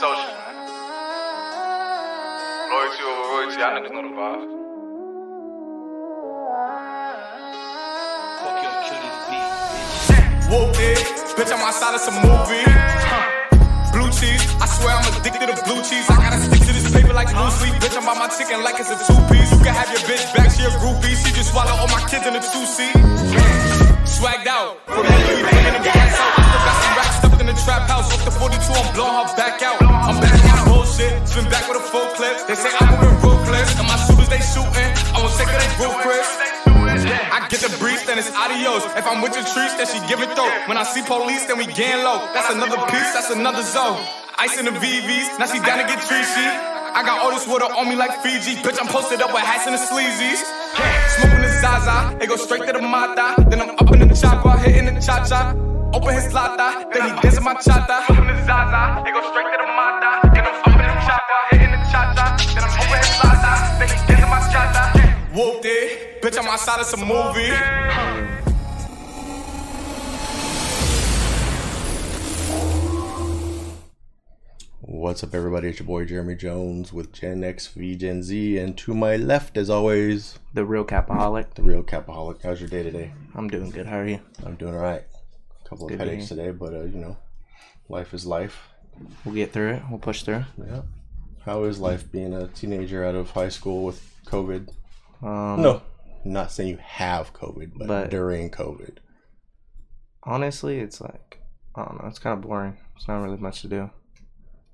told you, man. Loyalty over royalty, I niggas know the vibes. Fuck your Whoop it, bitch, I'm outside of some movie. Blue cheese, I swear I'm addicted to blue cheese. I gotta stick to this paper like blue sleep. Bitch, I'm by my chicken like it's a two piece. You can have your bitch back, she a groupie. She just swallow all my kids in a two seat. Swagged out, from the lead, bringing the gas out. I still got some racks stuffed in the trap house. Off the 42, I'm blowing her back out. I'm back on bullshit, spin back with a full clip. They say I'm moving ruthless, and my shooters they shooting. I won't take her, they Chris. I get the breeze, then it's adios. If I'm with your trees, then she give it though. When I see police, then we gang low. That's another piece, that's another zone. Ice in the VVs, now she down to get treachy. I got all this water on me like Fiji. Bitch, I'm posted up with hats and the sleazies. Smoking the Zaza, it go straight to the Mata. Then I'm up in the chopper, hitting the cha cha. Open his lata, then he dancing my chata. Smoking the Zaza, it go straight to the Mata. Then I'm up in the chopper, hitting the cha cha. Then I'm open his lata, then he dancing my chata. Whooped it, bitch, I'm outside of some movie. What's up, everybody? It's your boy Jeremy Jones with Gen X v Gen Z, and to my left, as always, The real capaholic. the real Capaholic. How's your day today? I'm doing good. How are you? I'm doing all right. A couple of Good to headaches today, but uh, you know, life is life. We'll get through it. We'll push through. Yeah. How is life being a teenager out of high school with COVID? Um, No, I'm not saying you have COVID, but, But- during COVID. Honestly, it's like I don't know. It's kind of boring. It's not really much to do.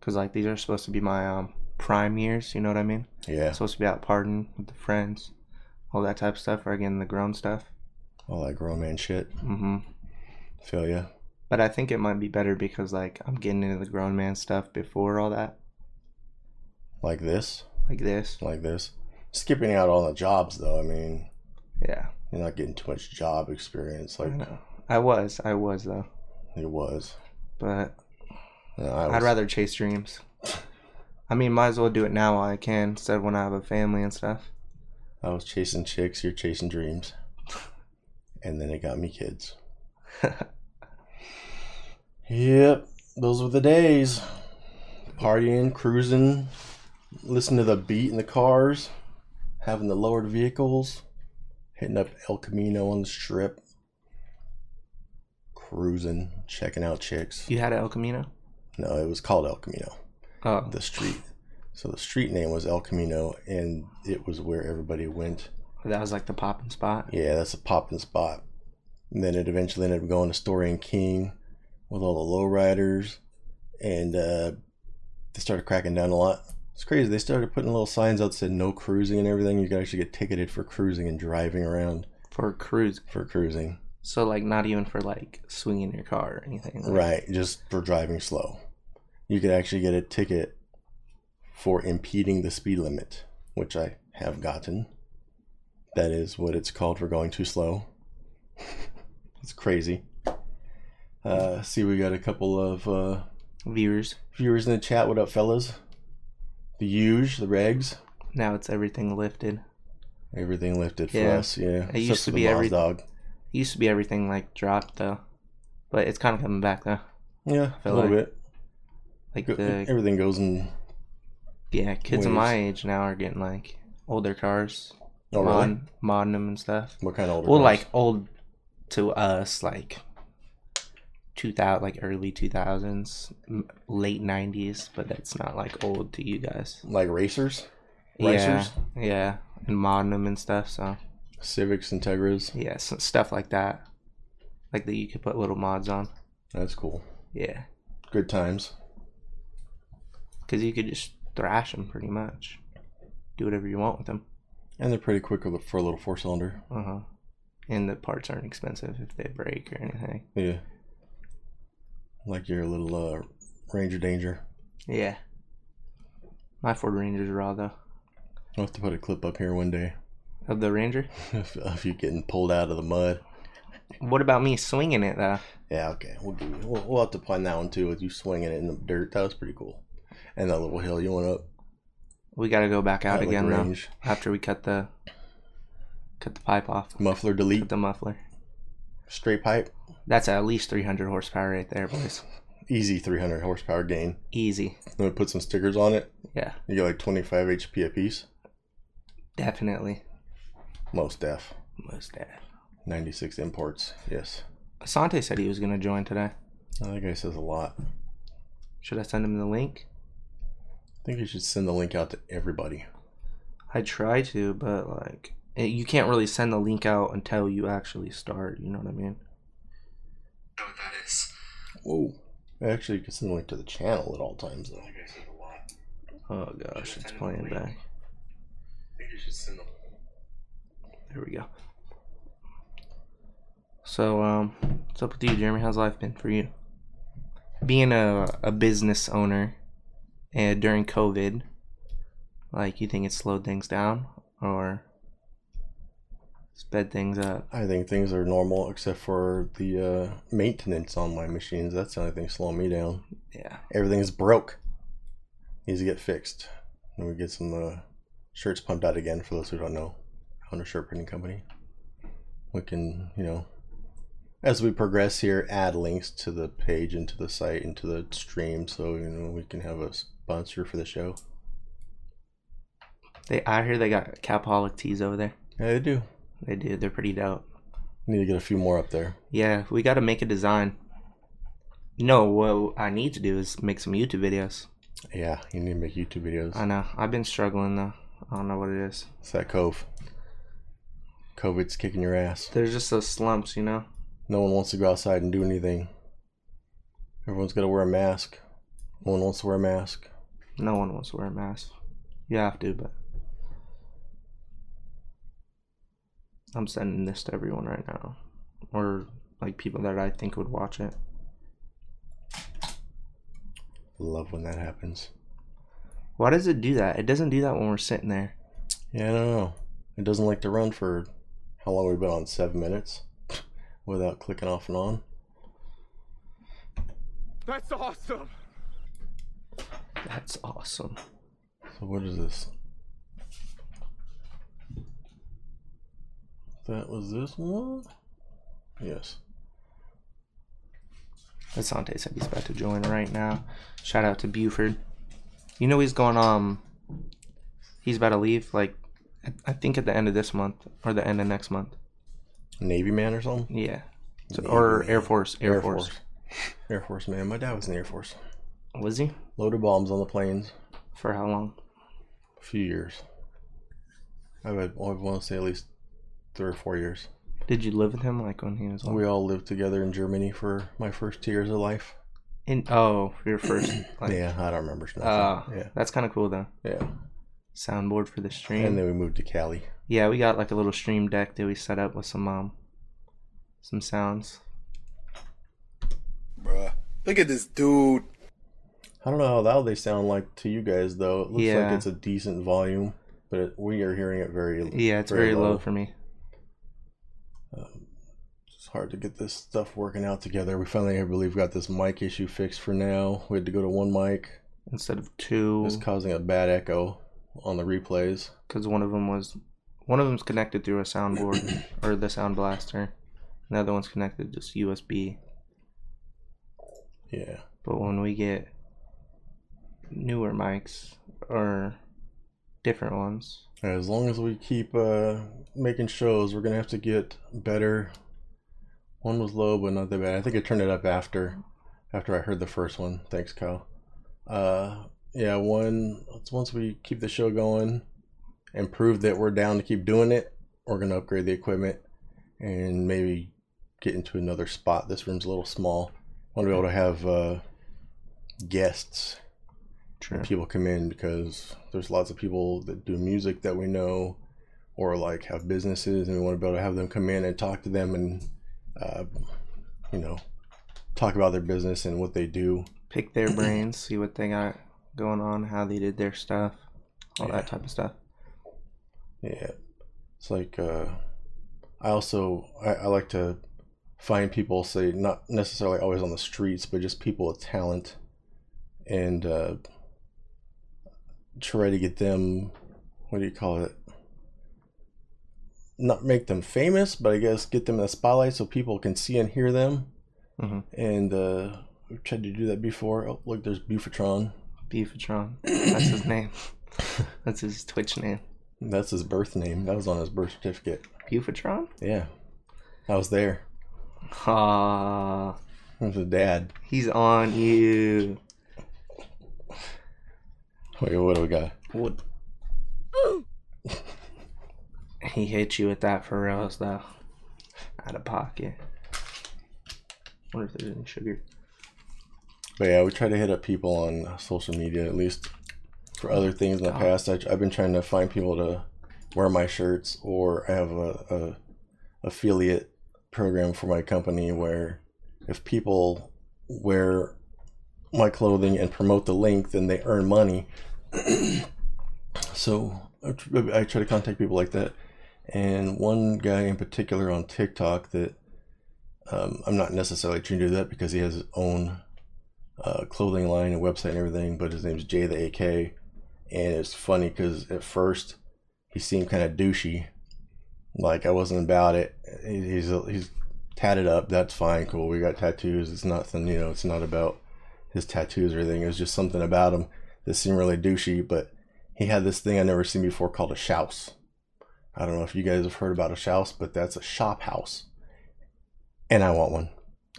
Cause like these are supposed to be my um prime years. You know what I mean? Yeah, Supposed to be out partying with the friends, all that type of stuff. Or again, the grown stuff. all that grown man shit. Feel ya? But I think it might be better because like I'm getting into the grown man stuff before all that, Like this, like this. like this. Skipping out on the jobs though. I mean, Yeah, you're not getting too much job experience Like. I know. I was, I was though, it was. but I was I'd rather chase dreams. I mean, might as well do it now while I can instead of when I have a family and stuff. I was chasing chicks, you're chasing dreams. And then it got me kids. Yep, those were the days. Partying, cruising, listening to the beat in the cars, having the lowered vehicles, hitting up El Camino on the strip, cruising, checking out chicks. You had El Camino? No, it was called El Camino. Oh, the street. So the street name was El Camino, and it was where everybody went. that was like the popping spot. Yeah, that's a popping spot. And then it eventually ended up going to Story and King with all the lowriders, and uh, they started cracking down a lot. It's crazy. They started putting little signs out that said no cruising and everything. You could actually get ticketed for cruising and driving around For cruise. for cruising. So, like, not even for like swinging your car or anything. like- Right, just for driving slow. You could actually get a ticket for impeding the speed limit, which I have gotten. That is what it's called for going too slow. it's crazy. Uh, see, we got a couple of uh, Viewers. viewers in the chat. What up, fellas? The huge, the regs, Now it's everything lifted. everything lifted for Yeah. us. Yeah, It used to be every- dog. Used to be everything like dropped though, but it's kind of coming back though. Yeah, a little like- bit. Like Go- the Everything goes in. yeah, kids of my age now are getting like older cars, Oh, really? modding them and stuff. What kind of older? Well, cars? like old to us, like two thousand, like early two thousands, late nineties, but that's not like old to you guys. like racers, Yeah, Racers? yeah, and modding them and stuff. So Civics, Integras. yeah, so stuff like that, like that you could put little mods on. That's cool. Yeah, Good times. because you could just thrash them pretty much, do whatever you want with them. And they're pretty quick for a little four cylinder. Uh huh. And the parts aren't expensive if they break or anything. Yeah. Like your little uh, Ranger Danger. Yeah. My Ford Ranger's raw though. I'll have to put a clip up here one day Of the Ranger. of, you getting pulled out of the mud. What about me swinging it though? Yeah, okay. We'll give you. We'll, we'll have to find that one too with you swinging it in the dirt. That was pretty cool. And that little hill you went up. We got to go back out At, like, again though after we cut the cut the pipe off. Muffler delete. Cut the muffler. Straight pipe. That's at least 300 horsepower right there, boys. Easy 300 horsepower gain. Easy. Then we put some stickers on it. Yeah, You get like 25 HP a piece. definitely. Most def. Most def. 96 imports. Yes. Asante said he was gonna join today. Oh, that guy says a lot. Should I send him the link? I think you should send the link out to everybody. I try to, but like, it, you can't really send the link out until you actually start. You know what I mean? know what that is. Whoa. Actually, you can send the link to the channel at all times, though. I said a lot. Oh gosh, it's playing back. I think you should send the There we go. So, um, what's up with you, Jeremy? How's life been for you? Being a, a business owner and during COVID, like, you think it slowed things down or sped things up? I think things are normal except for the uh, maintenance on my machines. That's the only thing slowing me down. Yeah. Everything's broke. Needs to get fixed. And we get some uh, shirts pumped out again for those who don't know. Hunter Shirt Printing Company. We can, you know, as we progress here, add links to the page and to the site and to the stream so, you know, we can have a sponsor for the show. They, I hear they got Capaholic tees over there. Yeah, they do. They do. They're pretty dope. Need to get a few more up there. Yeah, we got to make a design. No, what I need to do is make some YouTube videos. Yeah, you need to make YouTube videos. I know. I've been struggling though. I don't know what it is. It's that cove. COVID's kicking your ass. There's just those slumps, you know. No one wants to go outside and do anything. Everyone's got to wear a mask. No one wants to wear a mask. No one wants to wear a mask. You have to, but I'm sending this to everyone right now, or like people that I think would watch it. Love when that happens. Why does it do that? It doesn't do that when we're sitting there. Yeah, I don't know. It doesn't like to run for how long we've been on? Seven minutes without clicking off and on. That's awesome. That's awesome. So what is this? That was this one? Yes. Asante said he's about to join right now. Shout out to Buford. You know he's going um he's about to leave like I- think at the end of this month or the end of next month. Navy man or something? Yeah. So- or man. Air Force. Air, Force. Air Force man. My dad was in the Air Force. Was he? Loaded bombs on the planes. For how long? A few years. I would I want to say at least three or four years. Did you live with him like when he was on? We all lived together in Germany for my first two years of life. In oh, your first. Like, yeah, I don't remember. nothing. Uh, yeah, That's kind of cool though. yeah. Soundboard for the stream. And then we moved to Cali. yeah, we got like a little stream deck that we set up with some um some sounds. Bruh. Look at this dude. I don't know how loud they sound like to you guys though. It looks Yeah. like it's a decent volume, but it, we are hearing it very. Yeah, it's very, low for me. It's hard to get this stuff working out together. We finally, I believe, got this mic issue fixed for now. We had to go to one mic. Instead of two, It's causing a bad echo on the replays. because one of them was one of them's connected through a soundboard or the sound blaster. and The other one's connected just USB. Yeah. But when we get newer mics or different ones, As long as we keep uh, making shows, we're gonna have to get better. One was low, but not that bad. I think I turned it up after, after I heard the first one. Thanks, Kyle. Uh, yeah, one. Once we keep the show going, and prove that we're down to keep doing it, we're gonna upgrade the equipment, and maybe get into another spot. This room's a little small. want to be able to have uh, guests True. people come in because there's lots of people that do music that we know or like have businesses and we want to be able to have them come in and talk to them and uh, you know talk about their business and what they do pick their brains, see what they got going on, how they did their stuff, all Yeah. that type of stuff. yeah it's like uh, i also I, I like to find people say not necessarily always on the streets but just people with talent and uh, try to get them what do you call it not make them famous but i guess get them in the spotlight so people can see and hear them hmm and uh, we've tried to do that before. Oh, look, there's Bufatron. Bufatron. That's his name. That's his Twitch name. That's his birth name. That was on his birth certificate. Bufatron? Yeah, I was there. Ah, was his dad. he's on you. Wait, what do we got? What? he hit you with that for real though. Out of pocket. wonder if there's any sugar. But yeah, we try to hit up people on social media at least for other things in the past. I, I've been trying to find people to wear my shirts, or I have a, a affiliate program for my company where if people wear my clothing and promote the link, then they earn money. so I try to contact people like that, and one guy in particular on TikTok that um, I'm not necessarily trying to do that because he has his own uh, clothing line and website and everything, but his name's Jay the AK, and it's funny because at first he seemed kind of douchey, like I wasn't about it. He's he's tatted up. That's fine, cool. We got tattoos. It's nothing, you know. It's not about his tattoos or anything. It was just something about him that seemed really douchey. But he had this thing I never seen before called a shouse. I don't know if you guys have heard about a shouse, but that's a shop house, and I want one.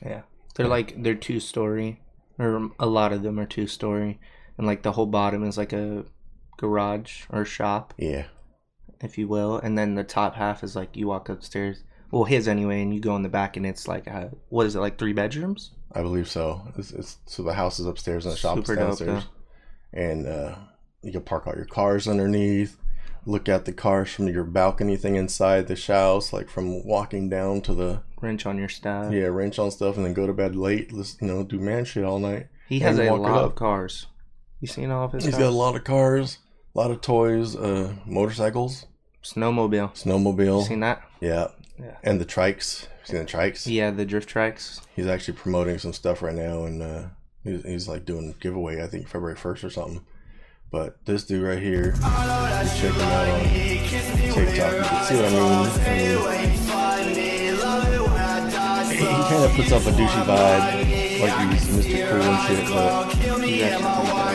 Yeah. They're like they're two story, or a lot of them are two story, and like the whole bottom is like a garage or shop, Yeah, if you will, and then the top half is like you walk upstairs. Well, his anyway, and you go in the back, and it's like uh what is it like three bedrooms? I believe so. It's, it's so the house is upstairs and the shop Super is dope, downstairs, and uh, you can park all your cars underneath. Look at the cars from your balcony thing inside the house, like from walking down to the Wrench on your staff. yeah wrench on stuff, and then go to bed late. Listen, you know, do man shit all night. He has a lot of cars. You seen all of his? He's cars? got a lot of cars, a lot of toys, uh, motorcycles, snowmobile. snowmobile. You seen that? Yeah, Yeah. and the trikes. Seen the trikes? Yeah, the drift trikes he's actually promoting some stuff right now and uh he's, like doing giveaway i think february 1st or something. But this dude right here check him out on tiktok. You can see what i mean, he, kind of puts off a douchey vibe like he's mr cool and shit but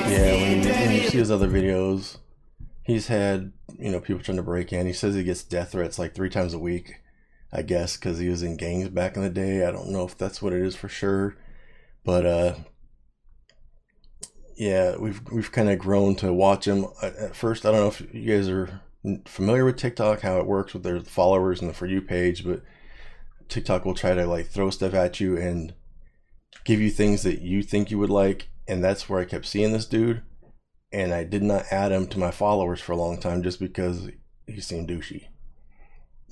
yeah when you, when you see his other videos he's had you know people trying to break in. He says he gets death threats like three times a week i guess because he was in gangs back in the day. I don't know if that's what it is for sure but uh yeah we've we've kind of grown to watch him. At first i don't know if you guys are familiar with tiktok how it works with their followers and the for you page but tiktok will try to like throw stuff at you and give you things that you think you would like and that's where i kept seeing this dude and i did not add him to my followers for a long time just because he seemed douchey.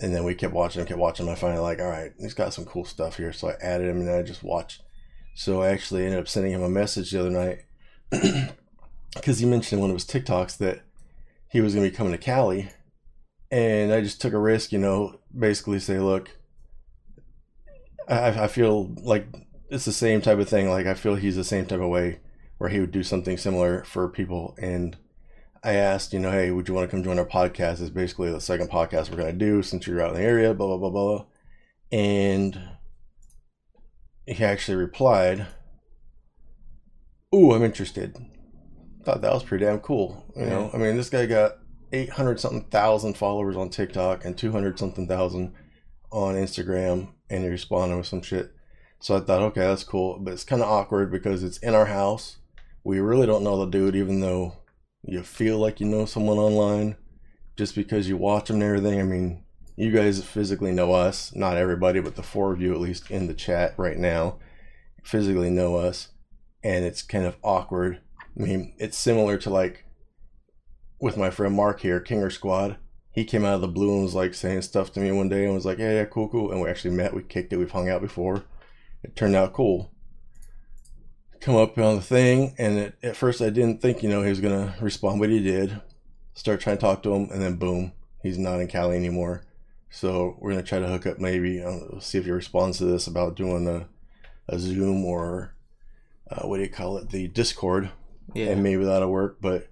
And then we kept watching kept watching i finally like all right he's got some cool stuff here so i added him and i just watched. So I actually ended up sending him a message the other night because he mentioned in one of his TikToks that he was going to be coming to Cali, and I just took a risk, you know, basically say, look, I, I feel like it's the same type of thing. Like I feel he's the same type of way where he would do something similar for people, and I asked, you know, hey, would you want to come join our podcast? It's basically the second podcast we're going to do since you're out in the area, blah blah blah blah, and he actually replied, "Ooh, I'm interested." Thought that was pretty damn cool. You know, I mean, this guy got 800 something thousand followers on TikTok and 200 something thousand on Instagram, and he responded with some shit. So I thought, okay, that's cool, but it's kind of awkward because it's in our house. We really don't know the dude, even though you feel like you know someone online, just because you watch them and everything. I mean, you guys physically know us, not everybody, but the four of you at least in the chat right now physically know us, and it's kind of awkward. I mean, it's similar to like with my friend Mark here, Kinger Squad. He came out of the blue and was like saying stuff to me one day and was like, "Yeah, yeah, cool, cool." And we actually met, we kicked it, we've hung out before. It turned out cool. Come up on the thing, and it, at first I didn't think you know he was gonna respond, but he did. Start trying to talk to him, and then boom, he's not in Cali anymore. So we're gonna try to hook up, maybe know, see if he responds to this about doing a, a Zoom or uh, what do you call it, the Discord, Yeah. and maybe that'll work. But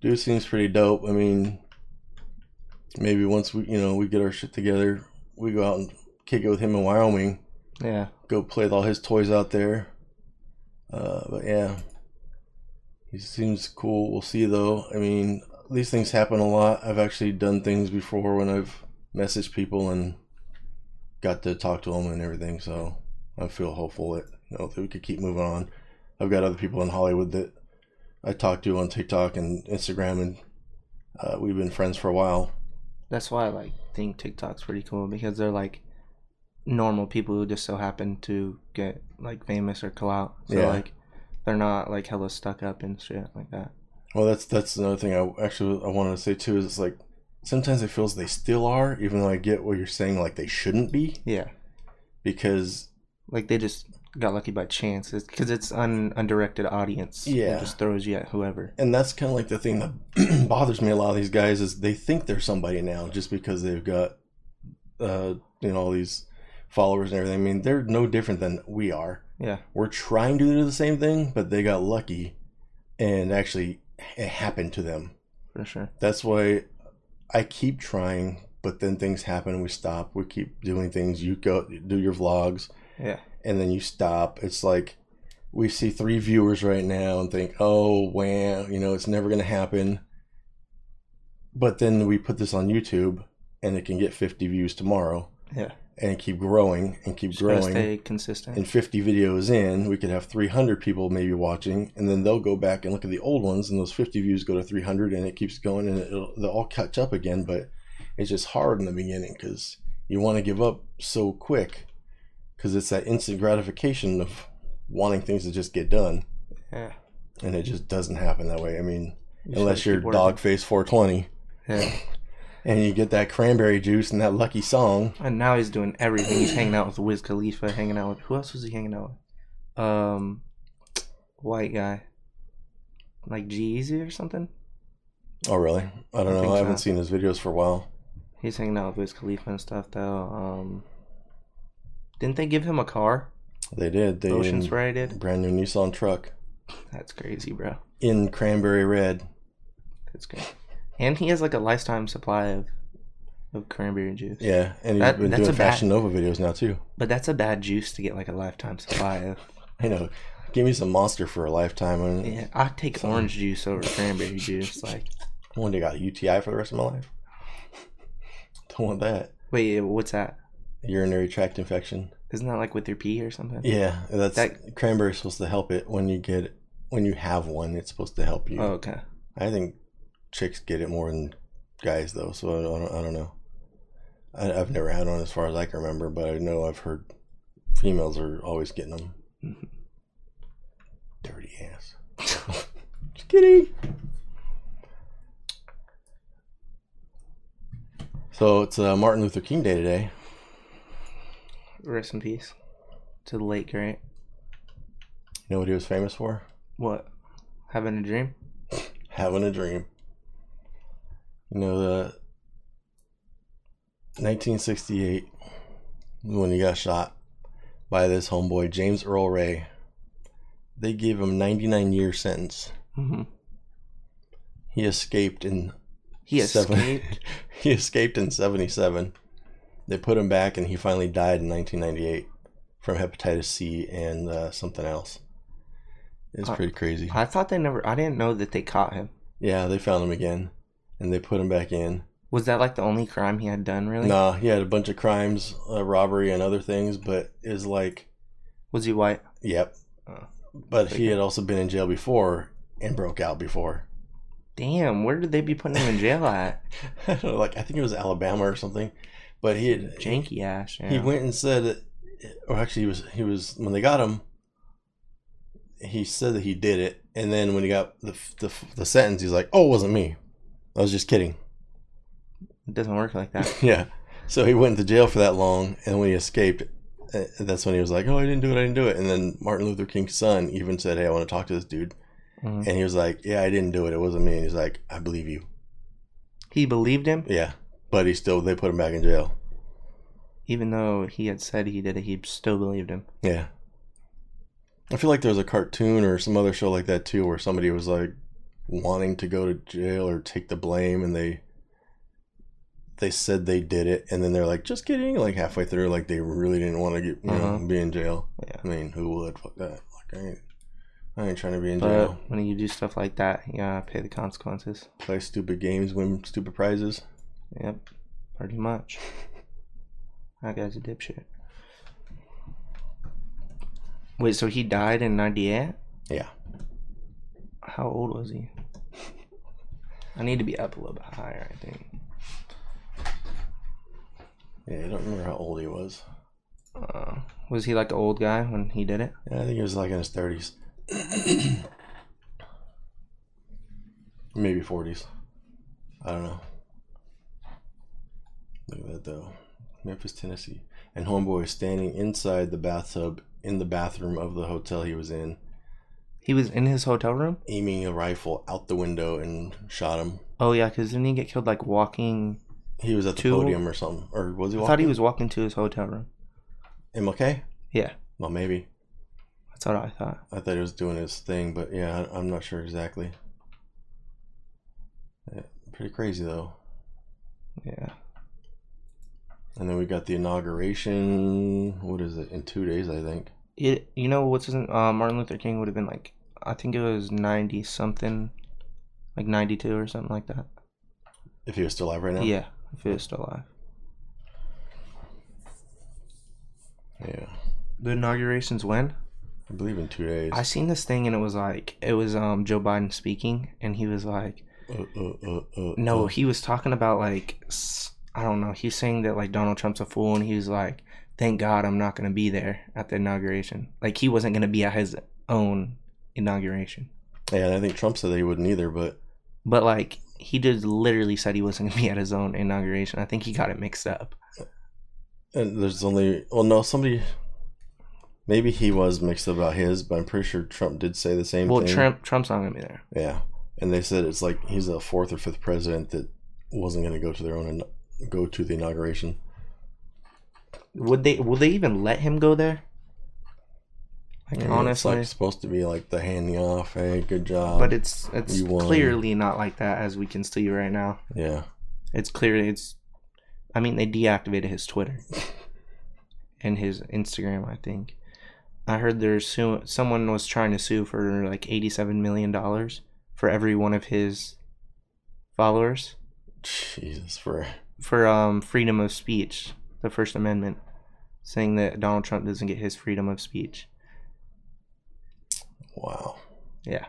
dude seems pretty dope. I mean, maybe once we you know we get our shit together, we go out and kick it with him in Wyoming. yeah. Go play with all his toys out there. Uh, but yeah, he seems cool. We'll see though. I mean, these things happen a lot. I've actually done things before when I've messaged people and got to talk to them and everything. So I feel hopeful that you know that we could keep moving on. I've got other people in Hollywood that I talk to on TikTok and Instagram, and uh, we've been friends for a while. That's why I like think TikTok's pretty cool because they're like normal people who just so happen to get like famous or clout. So Yeah. like they're not like hella stuck up and shit like that. Well, that's that's another thing I actually I wanted to say too is it's like sometimes it feels they still are, even though I get what you're saying, like they shouldn't be, Yeah. because Like they just got lucky by chance because it's un undirected audience. Yeah. It just throws you at whoever. and that's kind of like the thing that bothers me a lot of these guys is they think they're somebody now just because they've got uh you know all these followers and everything. I mean, they're no different than we are. Yeah. We're trying to do the same thing, but they got lucky, and actually it happened to them. For sure. That's why I keep trying, but then things happen and we stop. We keep doing things. You go do your vlogs Yeah. And then you stop. It's like we see three viewers right now and think, oh, wow, you know, it's never going to happen. But then we put this on YouTube and it can get 50 views tomorrow Yeah. and keep growing and keep Just growing. stay consistent. And 50 videos in, we could have 300 people maybe watching, and then they'll go back and look at the old ones, and those 50 views go to 300, and it keeps going, and it'll, they'll all catch up again. But it's just hard in the beginning because you want to give up so quick because it's that instant gratification of wanting things to just get done, yeah. and it just doesn't happen that way. I mean, You unless you're dog face 420 Yeah. and you get that cranberry juice and that lucky song. And now he's doing everything. He's hanging out with Wiz Khalifa, hanging out with who else was he hanging out with? Um, white guy, like G-Eazy or something. Oh, really? I don't I know. I haven't so. seen his videos for a while. He's hanging out with Wiz Khalifa and stuff though. Um, didn't they give him a car? They did. They Ocean Spray did. brand new Nissan truck That's crazy, bro. in cranberry red. That's great. And he has like a lifetime supply of of cranberry juice. Yeah, and he's That- been that's doing a bad- Fashion Nova videos now too. But that's a bad juice to get like a lifetime supply of. I know. Give me some Monster for a lifetime, and Yeah, I take orange juice over cranberry juice. Like, one day I got a UTI for the rest of my life. Don't want that wait, what's that? Urinary tract infection. Isn't that like with your pee or something? Yeah, that's That- cranberry's supposed to help it when you get. When you have one, it's supposed to help you. Oh, okay. I think chicks get it more than guys, though. So I don't, I don't know. I, I've never had one as far as I can remember, but I know I've heard females are always getting them. Mhm. Dirty ass. Just kidding. So it's uh, Martin Luther King Day today. Rest in peace to the late great. You know what he was famous for? What? Having a dream? Having a dream. You know the 1968 when he got shot by this homeboy James Earl Ray. They gave him 99 year sentence. hmm He escaped in He escaped. he escaped in 77. They put him back and he finally died in 1998 from hepatitis C and uh, something else. It's pretty crazy. I thought they never. I didn't know that they caught him. Yeah, they found him again and they put him back in. Was that like the only crime he had done? Really? Nah, he had a bunch of crimes, uh, robbery and other things, but is like, Was he white? yep. Oh. But he had also been in jail before and broke out before. Damn, where did they be putting him in jail at? I don't know, like I think it was Alabama or something. But he had Janky ass. Yeah. he went and said, or actually he was he was when they got him. He said that he did it, and then when he got the the, the sentence, he's like, "Oh, it wasn't me. I was just kidding." It doesn't work like that. Yeah. So he went to jail for that long, and when he escaped, uh, that's when he was like, "Oh, I didn't do it. I didn't do it." And then Martin Luther King's son even said, "Hey, I want to talk to this dude," Mhm. and he was like, "Yeah, I didn't do it. It wasn't me." And he's like, "I believe you." He believed him, Yeah, but he still they put him back in jail. even though he had said he did it. He still believed him. Yeah. I feel like there was a cartoon or some other show like that too, where somebody was like wanting to go to jail or take the blame, and they they said they did it, and then they're like, "Just kidding!" Like halfway through, like they really didn't want to get you Uh-huh. know be in jail. Yeah. I mean, who would? Fuck that. Like, I ain't, I ain't trying to be in But jail. when you do stuff like that, you gotta pay the consequences. Play stupid games, win stupid prizes. Yep, pretty much. That guy's a dipshit. Wait, so he died in '98? Yeah. How old was he? I need to be up a little bit higher, I think. Yeah, I don't remember how old he was. Uh, was he like an old guy when he did it? Yeah, I think he was like in his thirties. Maybe forties. I don't know. Look at that though. Memphis, Tennessee. And homeboy is standing inside the bathtub in the bathroom of the hotel he was in, He was in his hotel room. aiming a rifle out the window and shot him. Oh yeah, because didn't he get killed like walking? He was at the Two- podium or something. Or was he I walking? thought he was walking to his hotel room. MLK? Yeah, Well, maybe. that's what I thought. I thought he was doing his thing, but yeah, I- I'm not sure exactly. Yeah, pretty crazy though. Yeah. And then we got the inauguration. What is it? In two days, I think. It, you know what's his uh, Martin Luther King would have been like I think it was ninety something, like ninety two or something like that. If he was still alive right now. Yeah, if he was still alive. Yeah. The inauguration's when? I believe in two days. I seen this thing and it was like it was um Joe Biden speaking and he was like Uh, uh, uh, uh, no uh. he was talking about like I don't know. He's saying that like Donald Trump's a fool and he was like thank God I'm not gonna be there at the inauguration. Like he wasn't gonna be at his own inauguration. Yeah, and I think Trump said that he wouldn't either, but but like he just literally said he wasn't gonna be at his own inauguration. I think he got it mixed up. And there's only well, no, somebody. Maybe he was mixed up about his, but I'm pretty sure Trump did say the same well thing. Trump Trump's not gonna be there. Yeah, and they said it's like he's the fourth or fifth president that wasn't going to go to their own go to the inauguration. would they will they even let him go there? Like I mean, honestly it's like supposed to be like the handing off. Hey, good job. but it's it's clearly not like that as we can see right now. Yeah, it's clearly it's i mean they deactivated his twitter. And his instagram i think. I heard there's su- someone was trying to sue for like 87 million dollars for every one of his followers. Jesus, for for um freedom of speech the first amendment saying that donald trump doesn't get his freedom of speech wow. yeah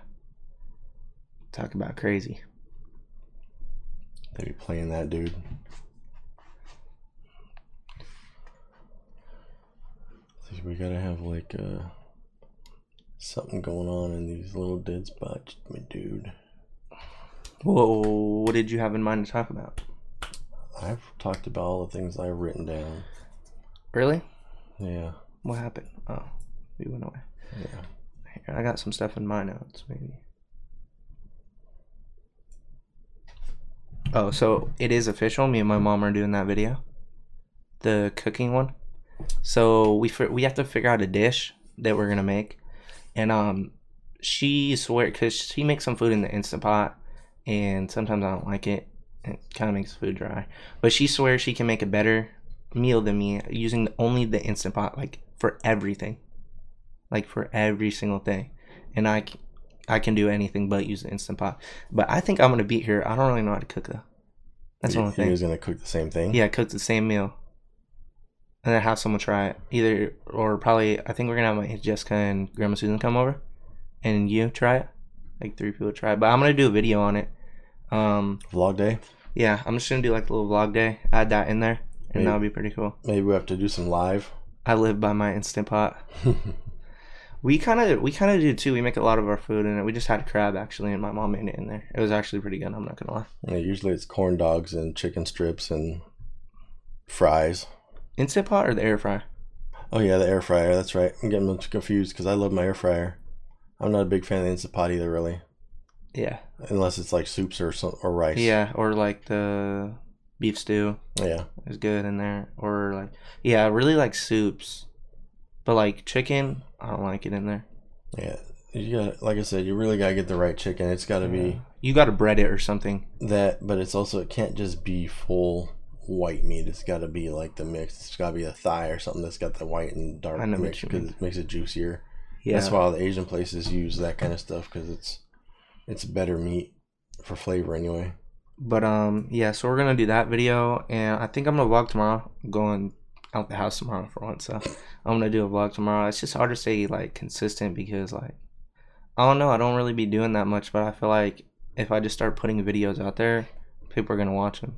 talk about crazy They be playing that dude. We gotta have like uh something going on in these little dead spots, my dude. whoa what did you have in mind to talk about I've talked about all the things I've written down. really Yeah, what happened oh we went away yeah. Here, I got some stuff in my notes, maybe. Oh, so it is official. Me and my mom are doing that video, the cooking one. So we we have to figure out a dish that we're gonna make, and um, she swear because she makes some food in the instant pot, and sometimes I don't like it. It kind of makes food dry, but she swears she can make a better meal than me using only the instant pot, like for everything. Like for every single thing. And I, I can do anything but use the instant pot. But i think i'm gonna beat her. I don't really know how to cook though. That's the He, only he was gonna cook the same thing. yeah cook the same meal. And then have someone try it. Either or probably i think we're gonna have my aunt jessica and grandma susan come over. And you try it. Like three people try it. But i'm gonna do a video on it. Um Vlog day. Yeah i'm just gonna do like a little vlog day add that in there and Maybe. that'll be pretty cool Maybe we have to do some live. i live by my instant pot We kind of we kind of do too. We make a lot of our food in it. We just had crab actually, and my mom made it in there. It was actually pretty good. I'm not gonna lie. Yeah, usually it's corn dogs and chicken strips and fries. Instant pot or the air fryer? Oh yeah, the air fryer. That's right. I'm getting much confused because I love my air fryer. I'm not a big fan of the instant pot either, really, Yeah, unless it's like soups or or rice. yeah, or like the beef stew yeah. is good in there, or like yeah, I really like soups, but like chicken, I don't like it in there. Yeah, you got like I said, you really gotta get the right chicken. It's got to be You got to bread it or something. that, but it's also it can't just be full white meat. It's got to be like the mix. It's got to be a thigh or something that's got the white and dark mix because it makes it juicier. Yeah. That's why all the Asian places use that kind of stuff because it's it's better meat for flavor anyway. But um, yeah. So we're gonna do that video, and I think I'm gonna vlog tomorrow. I'm going out the house tomorrow for once, so I'm gonna do a vlog tomorrow. It's just hard to stay like consistent because like I don't know. I don't really be doing that much, but I feel like if I just start putting videos out there, people are gonna watch them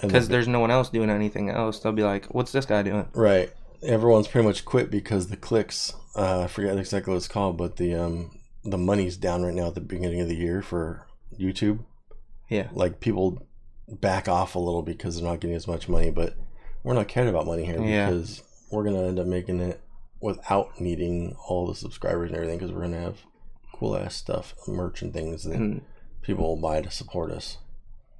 because there's no one else doing anything else. They'll be like, "What's this guy doing?" right, everyone's pretty much quit because the clicks. Uh, I forget exactly what it's called, but the um the money's down right now at the beginning of the year for YouTube. Yeah. Like people back off a little because they're not getting as much money, but we're not caring about money here Yeah. because we're gonna end up making it without needing all the subscribers and everything because we're gonna have cool ass stuff, merch and things that And people will buy to support us.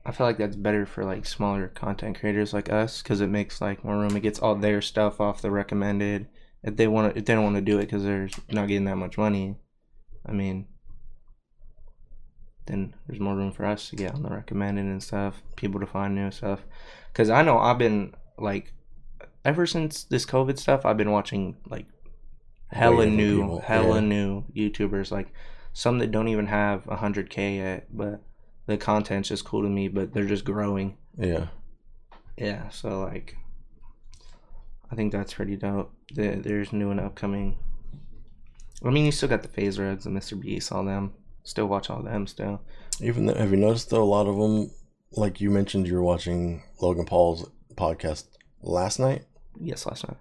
I feel like that's better for like smaller content creators like us because it makes like more room. It gets all their stuff off the recommended. If they want to, if they don't want to do it because they're not getting that much money, I mean, then there's more room for us to get on the recommended and stuff. People to find new stuff. Because I know I've been like, ever since this COVID stuff, I've been watching like hella new, people, hella yeah. new YouTubers. Like some that don't even have hundred k yet, but the content's just cool to me. But they're just growing. Yeah. Yeah, so like, I think that's pretty dope. There, there's new and upcoming. I mean, you still got the Phase Reds, the Mr. Beast, all them. Still watch all them still. Even though, have you noticed though a lot of them, like you mentioned, you were watching Logan Paul's podcast last night. Yes, last night.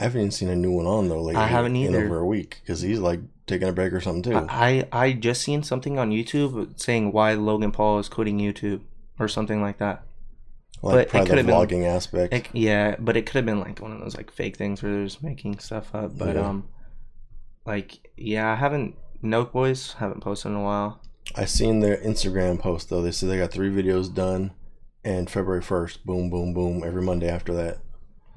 I haven't even seen a new one on though lately. I haven't in over a week because he's like taking a break or something too. I, I I just seen something on YouTube saying why Logan Paul is quitting YouTube or something like that. but like it probably the could've been- vlogging aspect. It, yeah, but it could have been like one of those like fake things where they're just making stuff up. But Yeah. um, like yeah, I haven't. Nelk Boys haven't posted in a while. I seen their Instagram post though. They said they got three videos done, and February first, boom, boom, boom, every Monday after that.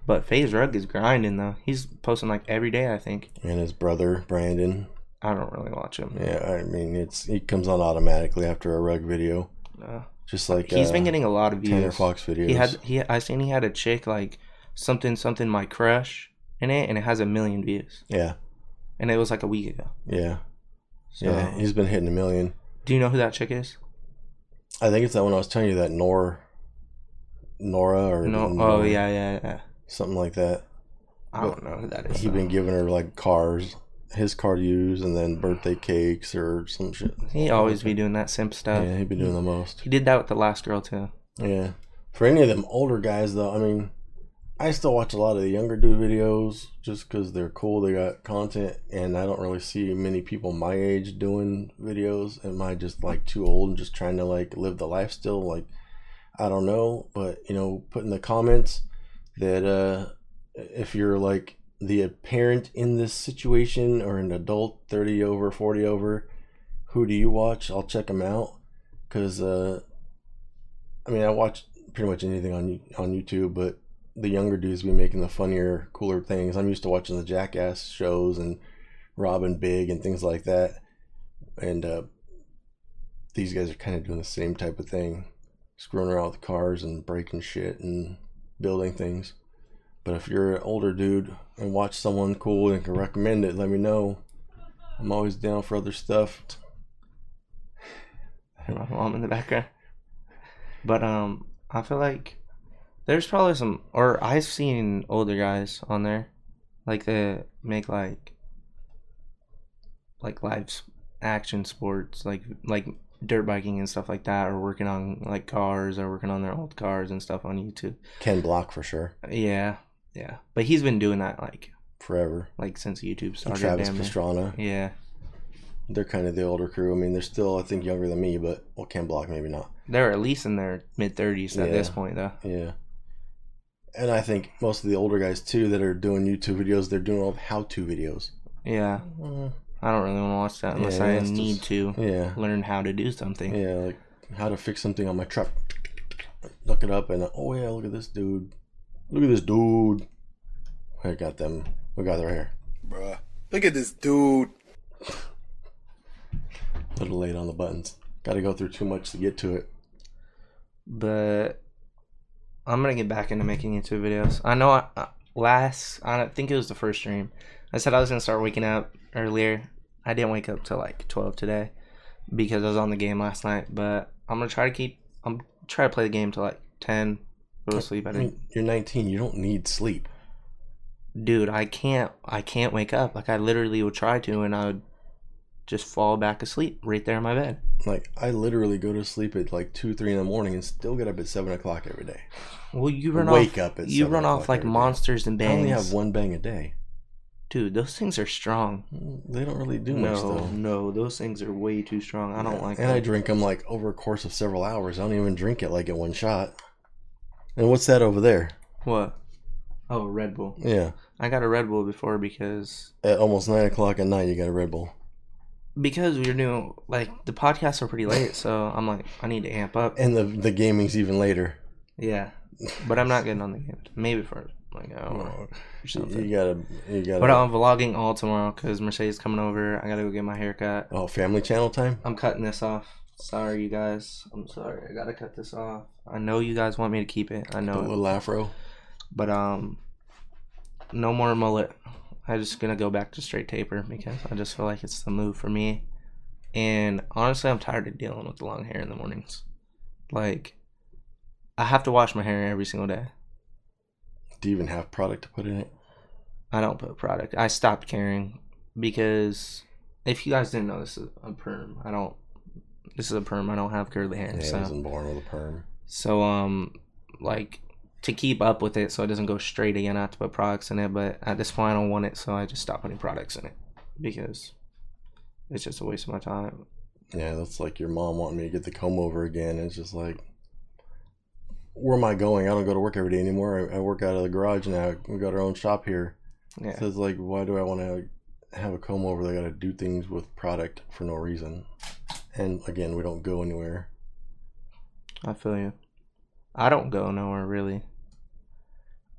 But FaZe Rug is grinding though. He's posting like every day, I think. And his brother Brandon. I don't really watch him. Yeah, I mean it's he comes on automatically after a rug video, Uh, just like he's uh, been getting a lot of views. Tanner. Fox videos. He had he I seen he had a chick like something something my crush in it, and it has a million views, yeah, and it was like a week ago. yeah, So, yeah. He's been hitting a million. do you know who that chick is? I think it's that one I was telling you that Nor, Nora or No. Nor- Oh yeah, yeah, yeah. something like that. I don't know who that is. He's been giving her like cars, his car to use, and then birthday cakes or some shit. He always be doing that simp stuff. Yeah, he'd be doing the most. He did that with the last girl too. Yeah. For any of them older guys, though, I mean, I still watch a lot of the younger dude videos just because they're cool. They got content, and I don't really see many people my age doing videos. Am I just like too old and just trying to like live the life still? Like, I don't know. But, you know, put in the comments that uh, if you're like the parent in this situation or an adult 30 over, 40 over, who do you watch? I'll check them out. Because, uh, I mean, I watch pretty much anything on on YouTube, but the younger dudes be making the funnier, cooler things. I'm used to watching the Jackass shows and Rob and Big and things like that, and uh, these guys are kind of doing the same type of thing, screwing around with cars and breaking shit and building things. But if you're an older dude and watch someone cool and can recommend it, let me know. I'm always down for other stuff. my mom in the background. But um, I feel like there's probably some, or I've seen older guys on there, like they make like like live action sports, like like dirt biking and stuff like that, or working on like cars, or working on their old cars and stuff on YouTube. Ken Block for sure, Yeah, yeah. But he's been doing that like forever. like since YouTube And started. Travis damn near. Pastrana. Yeah, They're kind of the older crew. I mean, they're still, I think, younger than me, but well, Ken Block maybe not. they're at least in their mid thirties at this point, though. Yeah. And I think most of the older guys too that are doing YouTube videos, they're doing all the how-to videos. Yeah, mm-hmm. I don't really want to watch that unless Yeah, I it's need just- to Yeah. learn how to do something. Yeah, like how to fix something on my truck. Look it up and oh yeah, look at this dude. Look at this dude. I got them. We got their hair. Bruh. Look at this dude. A little late on the buttons. Got to go through too much to get to it. But I'm gonna get back into making YouTube videos. I know I, uh, last I think it was the first stream. I said I was gonna start waking up earlier I didn't wake up till like twelve today because I was on the game last night. But I'm gonna try to keep. I'm try to play the game till like ten. Go to sleep. I I mean, you're 19. You don't need sleep. dude i can't i can't wake up like i literally would try to and i would just fall back asleep right there in my bed Like I literally go to sleep at like two, three in the morning and still get up at seven o'clock every day. well you run Wake off up at you 7 run off like every day. monsters and bangs. I only have one bang a day. dude those things are strong mm, They don't really do much no though. no those things are way too strong i don't like And I drink them like over a course of several hours. I don't even drink it like in one shot. And what's that over there? what oh a red bull Yeah, i got a red bull before because at almost nine o'clock at night, you got a Red Bull. Because we're new, like the podcasts are pretty late so i'm like i need to amp up And the the gaming's even later. yeah but i'm not getting on the game maybe for like an hour or You gotta, you gotta. But I'm vlogging all tomorrow because Mercedes coming over. I gotta go get my haircut. oh, Family Channel time. I'm cutting this off. Sorry, you guys. I'm sorry. I gotta cut this off. I know you guys want me to keep it. I know, it. little afro. but um, no more mullet. I'm just gonna go back to straight taper because I just feel like it's the move for me. And honestly, I'm tired of dealing with the long hair in the mornings. Like, I have to wash my hair every single day. Do you even have product to put in it? I don't put product. I stopped caring because if you guys didn't know, this is a perm. I don't. This is a perm. I don't have curly hair. Yeah, so, I wasn't born with a perm. so um, like to keep up with it, so it doesn't go straight again. I have to put products in it, but at this point, I don't want it, so I just stop putting products in it because it's just a waste of my time. Yeah, that's like your mom wanting me to get the comb over again. It's just like, where am I going? I don't go to work every day anymore. I, I work out of the garage now. We got our own shop here. Yeah, So it's like, why do I want to have a comb over? I got to do things with product for no reason. And again, we don't go anywhere. I feel you. I don't go nowhere really.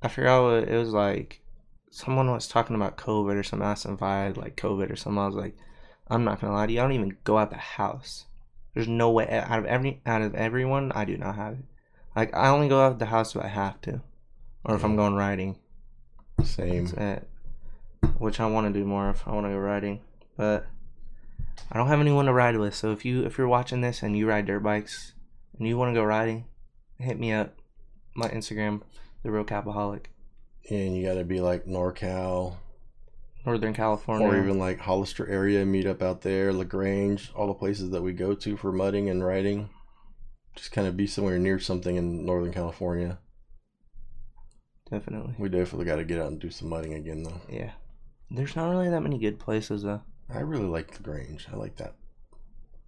I forgot what it was like. Someone was talking about COVID or something. I asked if I had like COVID or something. I was like, I'm not gonna lie to you. I don't even go out the house. There's no way out of every out of everyone, I do not have it. Like I only go out the house if I have to, or if I'm going riding. Same. Which I want to do more if I want to go riding, but I don't have anyone to ride with. So if you if you're watching this and you ride dirt bikes and you want to go riding, hit me up. My Instagram, the real capaholic, And you got to be like NorCal Northern California. or even like Hollister area, meet up out there, LaGrange, all the places that we go to for mudding and riding. Just kind of be somewhere near something in Northern California. definitely. We definitely got to get out and do some mudding again, though. Yeah. There's not really that many good places though. I really like LaGrange. I like that.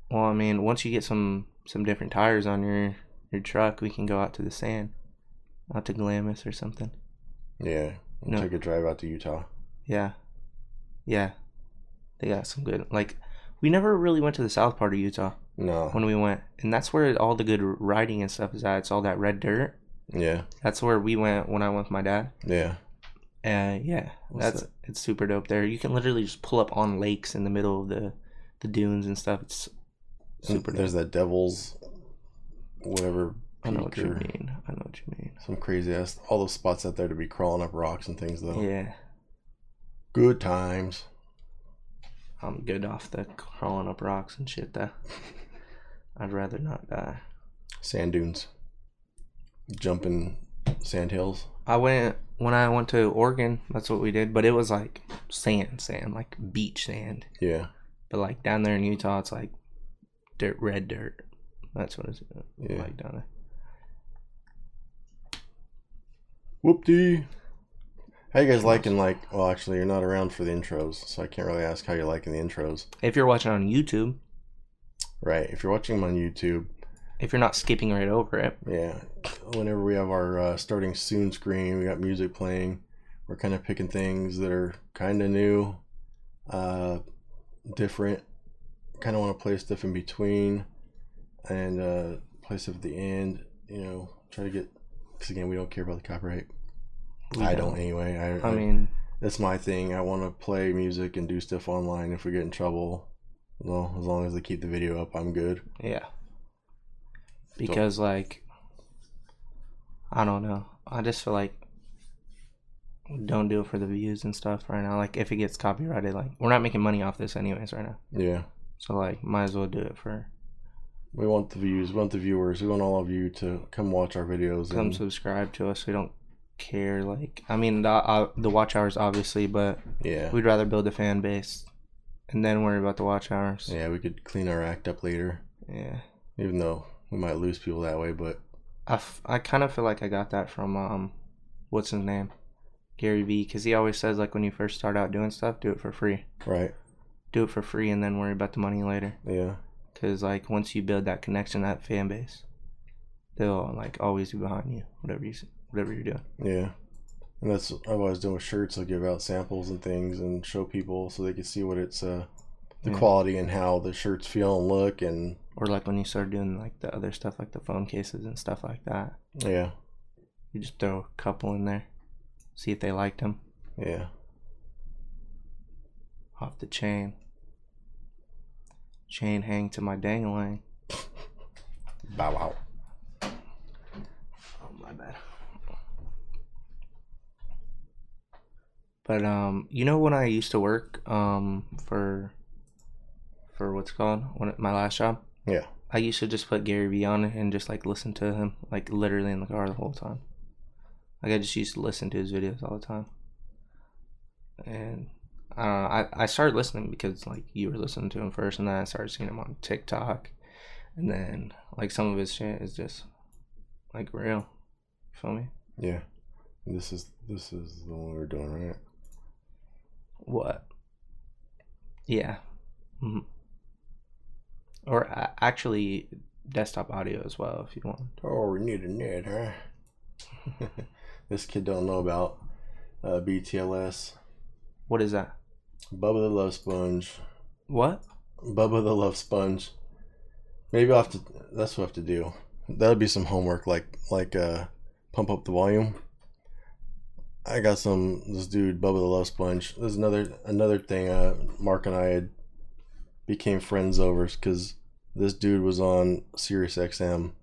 Well, I mean, once you get some some different tires on your your truck, we can go out to the sand, out to Glamis or something. Yeah. Take a drive out to Utah. Yeah. Yeah. They got some good like we never really went to the south part of Utah No. when we went. And that's where all the good riding and stuff is at. It's all that red dirt. Yeah. That's where we went when I went with my dad. Yeah. Uh yeah. What's that's that? it's super dope there. You can literally just pull up on lakes in the middle of the the dunes and stuff. It's And super There's dope. that Devil's, whatever. I know what you mean. I know what you mean. Some crazy ass. All those spots out there to be crawling up rocks and things, though. Yeah. Good times. I'm good off the crawling up rocks and shit though. I'd rather not die. Sand dunes. Jumping sand hills. I went when I went to Oregon. That's what we did, but it was like sand, sand, like beach sand. Yeah. But like down there in Utah, it's like dirt, red dirt. That's what it's Yeah. like down there. Whoop-dee. How you guys liking, like, well, actually, you're not around for the intros, so I can't really ask how you're liking the intros. If you're watching on YouTube, Right. If you're watching them on YouTube, if you're not skipping right over it, yeah, whenever we have our uh, starting soon screen, we got music playing. We're kind of picking things that are kind of new, uh, different. Kind of want to play stuff in between, and uh, play stuff at the end. You know, try to get because again, we don't care about the copyright. we I don't anyway. I, I mean, that's my thing. I want to play music and do stuff online. If we get in trouble, well, as long as they keep the video up, I'm good. yeah. Because like, I don't know. I just feel like don't do it for the views and stuff right now. Like if it gets copyrighted, like we're not making money off this anyways right now. Yeah. So like might as well do it for We want the views. We want the viewers. We want all of you to come watch our videos. come And, subscribe to us. We don't care like I mean the uh, the watch hours obviously, but yeah. we'd rather build a fan base and then worry about the watch hours. Yeah, we could clean our act up later. Yeah. Even though we might lose people that way, but I, f- I kind of feel like I got that from um what's his name? Gary Vee cuz he always says like when you first start out doing stuff, do it for free. right. Do it for free and then worry about the money later. Yeah. Cause like once you build that connection, that fan base, they'll like always be behind you, whatever you whatever you're doing. Yeah. And that's what I've always done with shirts. I'll give out samples and things and show people so they can see what it's uh the Yeah. quality and how the shirts feel and look and Or like when you start doing like the other stuff, like the phone cases and stuff like that, yeah. you just throw a couple in there, see if they liked them Yeah. off the chain. Chain hang to my dangling. Bow wow. Oh my bad. But um, you know when I used to work um for for what's called when my last job, Yeah. I used to just put Gary Vee on it and just like listen to him like literally in the car the whole time. Like I just used to listen to his videos all the time. And I I, I started listening because like you were listening to him first and then I started seeing him on TikTok. And then like some of his shit is just like real. You feel me? Yeah. This is this is the one we're doing, right? What? Yeah. hmm Or uh, actually, desktop audio as well if you want. Oh, we need a net, huh? this kid don't know about uh, BTLS. What is that? Bubba the Love Sponge. What? Bubba the Love Sponge. Maybe I'll have to. That's what I have to do. That'll be some homework, like like uh, pump up the volume. I got some. This dude, Bubba the Love Sponge. There's another another thing. Uh, Mark and I had became friends over because this dude was on Sirius XM,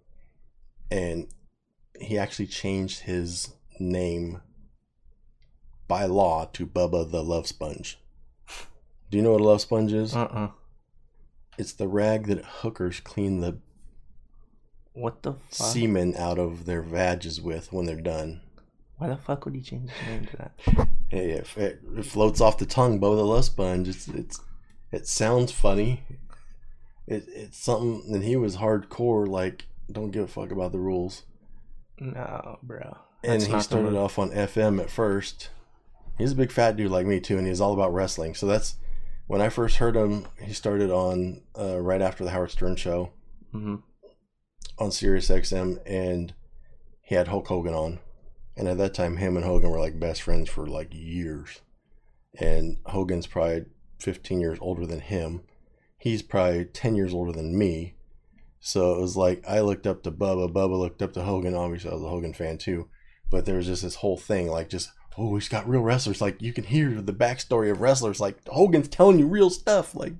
and he actually changed his name by law to Bubba the Love Sponge. Do you know what a love sponge is? Uh uh It's the rag that hookers clean the What the fuck? semen out of their vages with when they're done. Why the fuck would he change his name to that? Hey, if it, it floats off the tongue, Bubba the Love Sponge. It's it's it sounds funny. It it's something that he was hardcore. Like, don't give a fuck about the rules. No, bro. And he the started off on FM at first. He's a big fat dude like me too, and he's all about wrestling. So that's when I first heard him. He started on uh, right after the Howard Stern show. Mhm. on Sirius XM and he had Hulk Hogan on. And at that time him and Hogan were like best friends for like years. And Hogan's probably 15 years older than him. He's probably 10 years older than me. So it was like I looked up to Bubba, Bubba looked up to Hogan. Obviously I was a Hogan fan too. But there was just this whole thing like just oh he's got real wrestlers like you can hear the backstory of wrestlers like Hogan's telling you real stuff like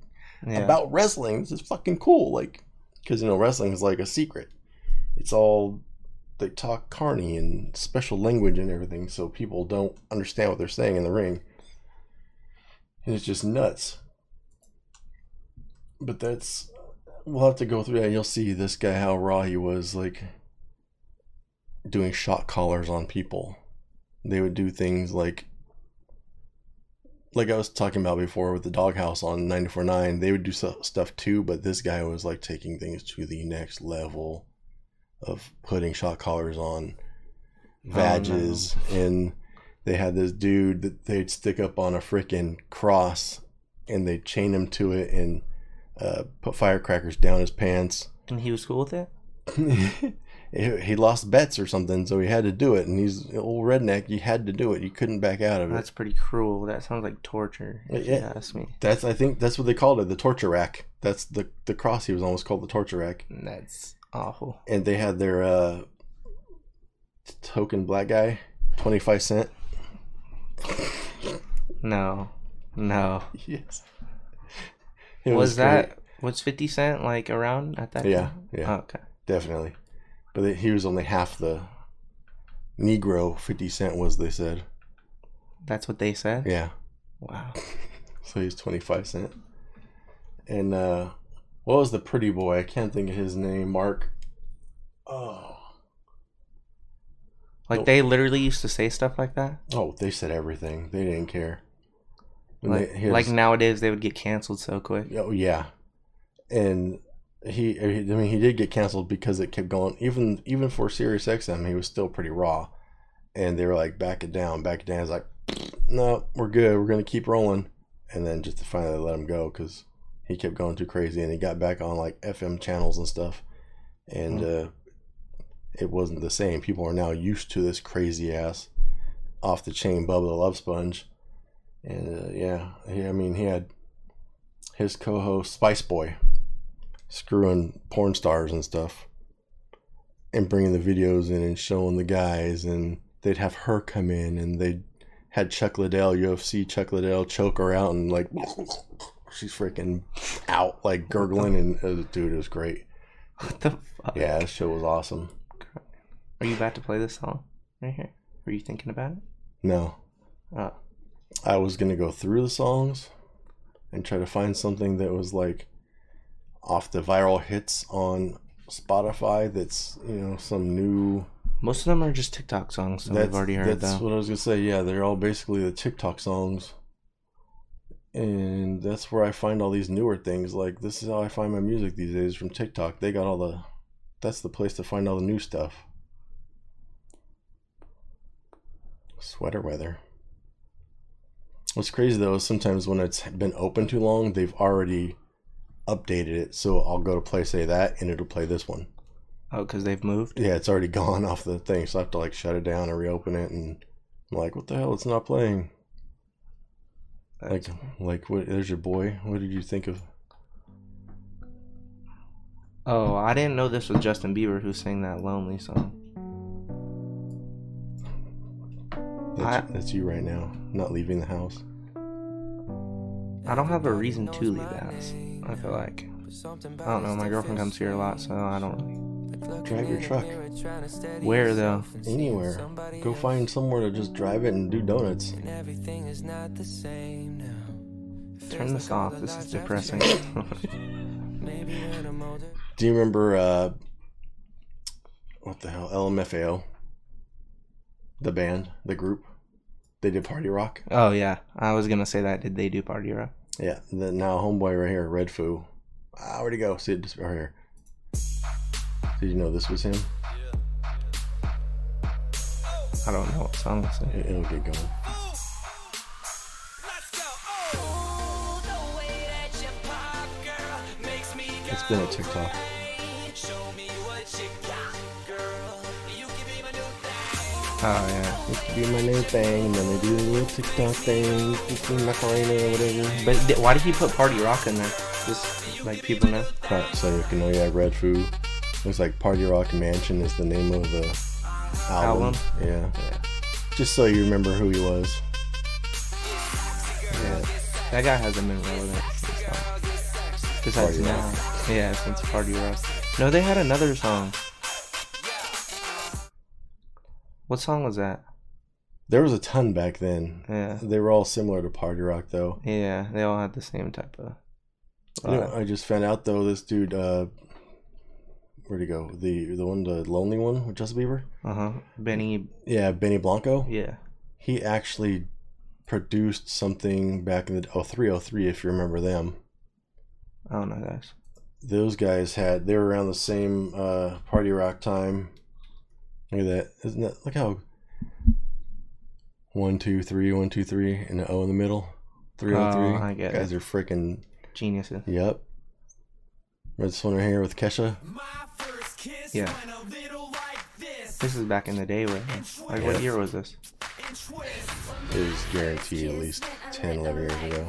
Yeah. about wrestling. This is fucking cool. Like, because you know, wrestling is like a secret. It's all they talk carny and special language and everything, so people don't understand what they're saying in the ring. And it's just nuts. But that's we'll have to go through that. You'll see this guy how raw he was, like doing shot collars on people. They would do things like like I was talking about before with the doghouse on 94.9, they would do stuff too, but this guy was like taking things to the next level of putting shot collars on badges. And they had this dude that they'd stick up on a freaking cross and they'd chain him to it and uh, put firecrackers down his pants. and he was cool with it? he lost bets or something, so he had to do it. And he's an old redneck. You had to do it. You couldn't back out of it. That's pretty cruel. That sounds like torture. If Yeah. you ask me. That's I think that's what they called it, the torture rack. That's the the cross he was almost called the torture rack. That's awful. And they had their uh token black guy, twenty five cent. No, no. Yes. It was great. that was Fifty Cent like around at that? Yeah, time? yeah. Oh, okay. definitely. But he was only half the Negro. Fifty cent was they said. That's what they said. Yeah. Wow. So he's 25 Cent. And uh what was the pretty boy? I can't think of his name. Mark. Oh. Like they literally used to say stuff like that. Oh, they said everything. They didn't care. When Like, they- like nowadays they would get canceled so quick. Oh yeah, and he, I mean, he did get canceled because it kept going. Even even for Sirius XM, he was still pretty raw, and they were like, "Back it down, back it down." It's like, "No, we're good. We're gonna keep rolling," and then just to finally let him go because he kept going too crazy, and he got back on like FM channels and stuff, and uh, it wasn't the same. People are now used to this crazy ass, off the chain Bubba the Love Sponge, and uh, yeah, he, I mean, he had his co-host Spice Boy screwing porn stars and stuff and bringing the videos in and showing the guys and they'd have her come in and they had Chuck Liddell UFC Chuck Liddell choke her out and like she's freaking out like gurgling and uh, dude it was great What the fuck? yeah that show was awesome Are you about to play this song right here? Were you thinking about it? no Oh, I was gonna go through the songs and try to find something that was like off the viral hits on Spotify that's you know some new most of them are just TikTok songs that we've already heard that's though. what I was gonna say. Yeah, they're all basically the TikTok songs, and that's where I find all these newer things. Like this is how I find my music these days from TikTok. They got all the, that's the place to find all the new stuff. Sweater weather. What's crazy though is sometimes when it's been open too long, they've already updated it. So I'll go to play say that, and it'll play this one. Oh, because they've moved. Yeah, it's already gone off the thing, so I have to like shut it down and reopen it, and I'm like, what the hell? It's not playing. Like, like what? There's your boy. What did you think of? oh, I didn't know this was Justin Bieber who sang that "Lonely" song. That's, I- that's you right now, not leaving the house. I don't have a reason to leave the house. I feel like I don't know. My girlfriend comes here a lot, so I don't really. Drive your truck Where though? anywhere. Go find somewhere to just drive it and do donuts. Turn this off. This is depressing. Do you remember uh, what the hell? LMFAO, the band, the group. They did party rock. oh yeah, I was gonna say that. Did they do Party Rock? Yeah, the now homeboy right here, Red Foo. Ah, where'd he go? See it just right here. Did you know this was him? I don't know what song this is. It- It'll get going. It's been a TikTok. Oh yeah. It could be my new thing, and then they do a little TikTok thing, it's in Macarena or whatever. But th- why did he put Party Rock in there? Just like people know. Right, so you can know, yeah, Red Foo. Looks like Party Rock Mansion is the name of the album. Album? Yeah. Yeah. Just so you remember who he was. Yeah. That guy hasn't been relevant since like, besides now. Yeah, since Party Rock. No, they had another song. What song was that? There was a ton back then. Yeah. They were all similar to Party Rock, though. Yeah, they all had the same type of. You know, I just found out though this dude, uh, where'd he go? The the one, the lonely one with Justin Bieber. Uh huh. Benny. Yeah, Benny Blanco. Yeah. He actually produced something back in the oh three oh three if you remember them. I don't know guys. Those guys had they were around the same uh, Party Rock time. Look at that! Isn't that look how one two three one two three and the O in the middle. Three oh three. Oh, I get Guys it. are freaking Geniuses. Yep. Red one right here with Kesha. Yeah. This is back in the day, where like what year was this? It was guaranteed at least 10, 11 years ago.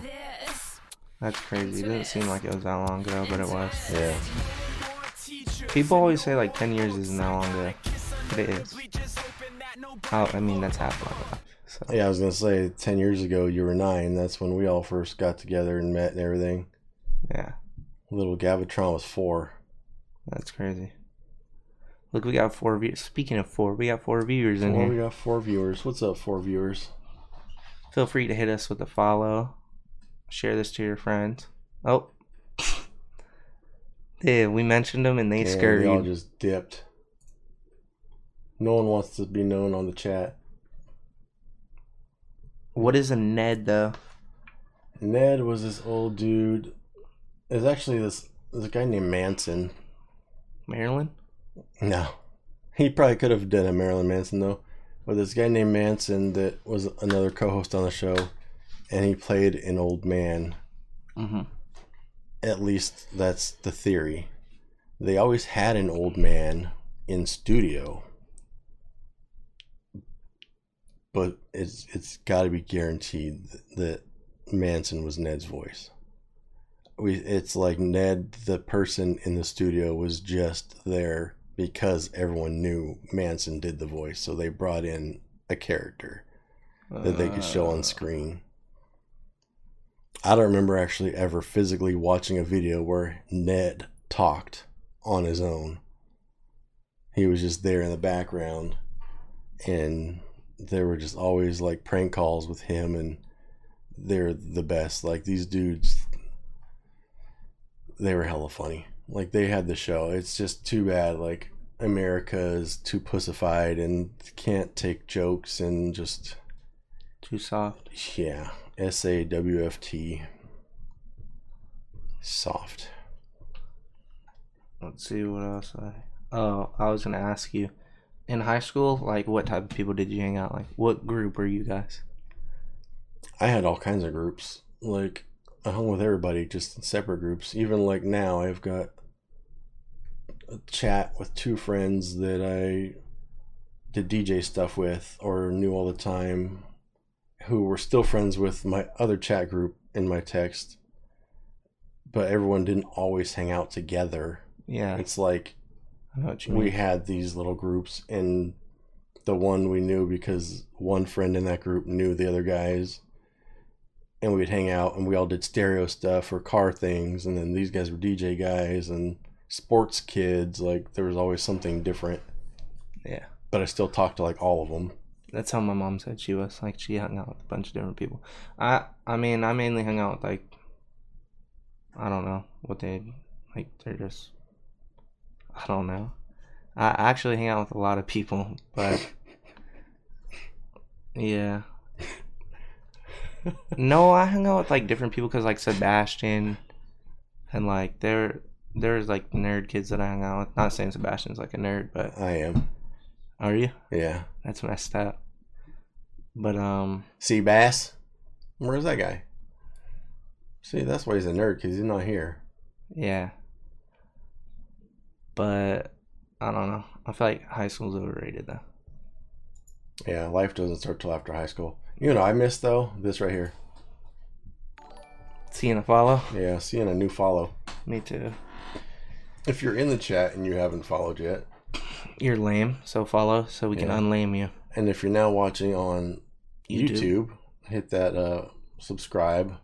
That's crazy. It doesn't seem like it was that long ago, but it was. Yeah. People always say like 10 years isn't that long ago, but it is. Oh, I mean that's half my life. So Yeah, I was gonna say ten years ago you were nine. That's when we all first got together and met and everything. yeah, Little Gavatron was four. that's crazy. Look, we got four views. Speaking of four, we got four viewers in Well, we got four viewers. What's up, four viewers? Feel free to hit us with a follow. Share this to your friends. Oh. Yeah, we mentioned them and they And scurried. they all just dipped. No one wants to be known on the chat. What is a Ned though? Ned was this old dude. There's actually this there's a guy named Manson. Maryland? No. He probably could have done a Marilyn Manson though. But this guy named Manson that was another co-host on the show, and he played an old man. Mm-hmm. At least that's the theory. They always had an old man in studio, but it's it's got to be guaranteed that Manson was Ned's voice. We it's like Ned, the person in the studio, was just there because everyone knew Manson did the voice, so they brought in a character that they could show on screen. I don't remember actually ever physically watching a video where Ned talked on his own. He was just there in the background, and there were just always like prank calls with him, and they're the best. Like these dudes, they were hella funny. Like they had the show. It's just too bad. Like America is too pussified and can't take jokes and just Too soft. yeah, S A W F T. Soft. Let's see what else I. Oh, I was gonna ask you, in high school, like what type of people did you hang out? Like, what group were you guys? I had all kinds of groups. Like I hung with everybody just in separate groups. Even like now I've got a chat with two friends that I did DJ stuff with or knew all the time who were still friends with my other chat group in my text. But everyone didn't always hang out together. Yeah, It's like we had these little groups and the one we knew because one friend in that group knew the other guys and we'd hang out and we all did stereo stuff or car things and then these guys were dj guys and sports kids like there was always something different yeah, but i still talked to like all of them that's how my mom said she was. Like, she hung out with a bunch of different people. I, I mean, I mainly hung out with like, I don't know what they, like, they're just, I don't know. I actually hang out with a lot of people, but yeah. no, I hung out with like different people because like Sebastian, and like there, there's like nerd kids that I hung out with. Not saying Sebastian's like a nerd, but i am are you? yeah That's messed up. But um, see bass where's that guy see that's why he's a nerd because he's not here yeah. But I don't know. I feel like high school's overrated though. yeah life doesn't start till after high school you know i missed though this right here Seeing a follow? yeah seeing a new follow Me too. If you're in the chat and you haven't followed yet, You're lame, so follow so we can Yeah. unlame you. and if you're now watching on YouTube. YouTube, hit that uh, subscribe.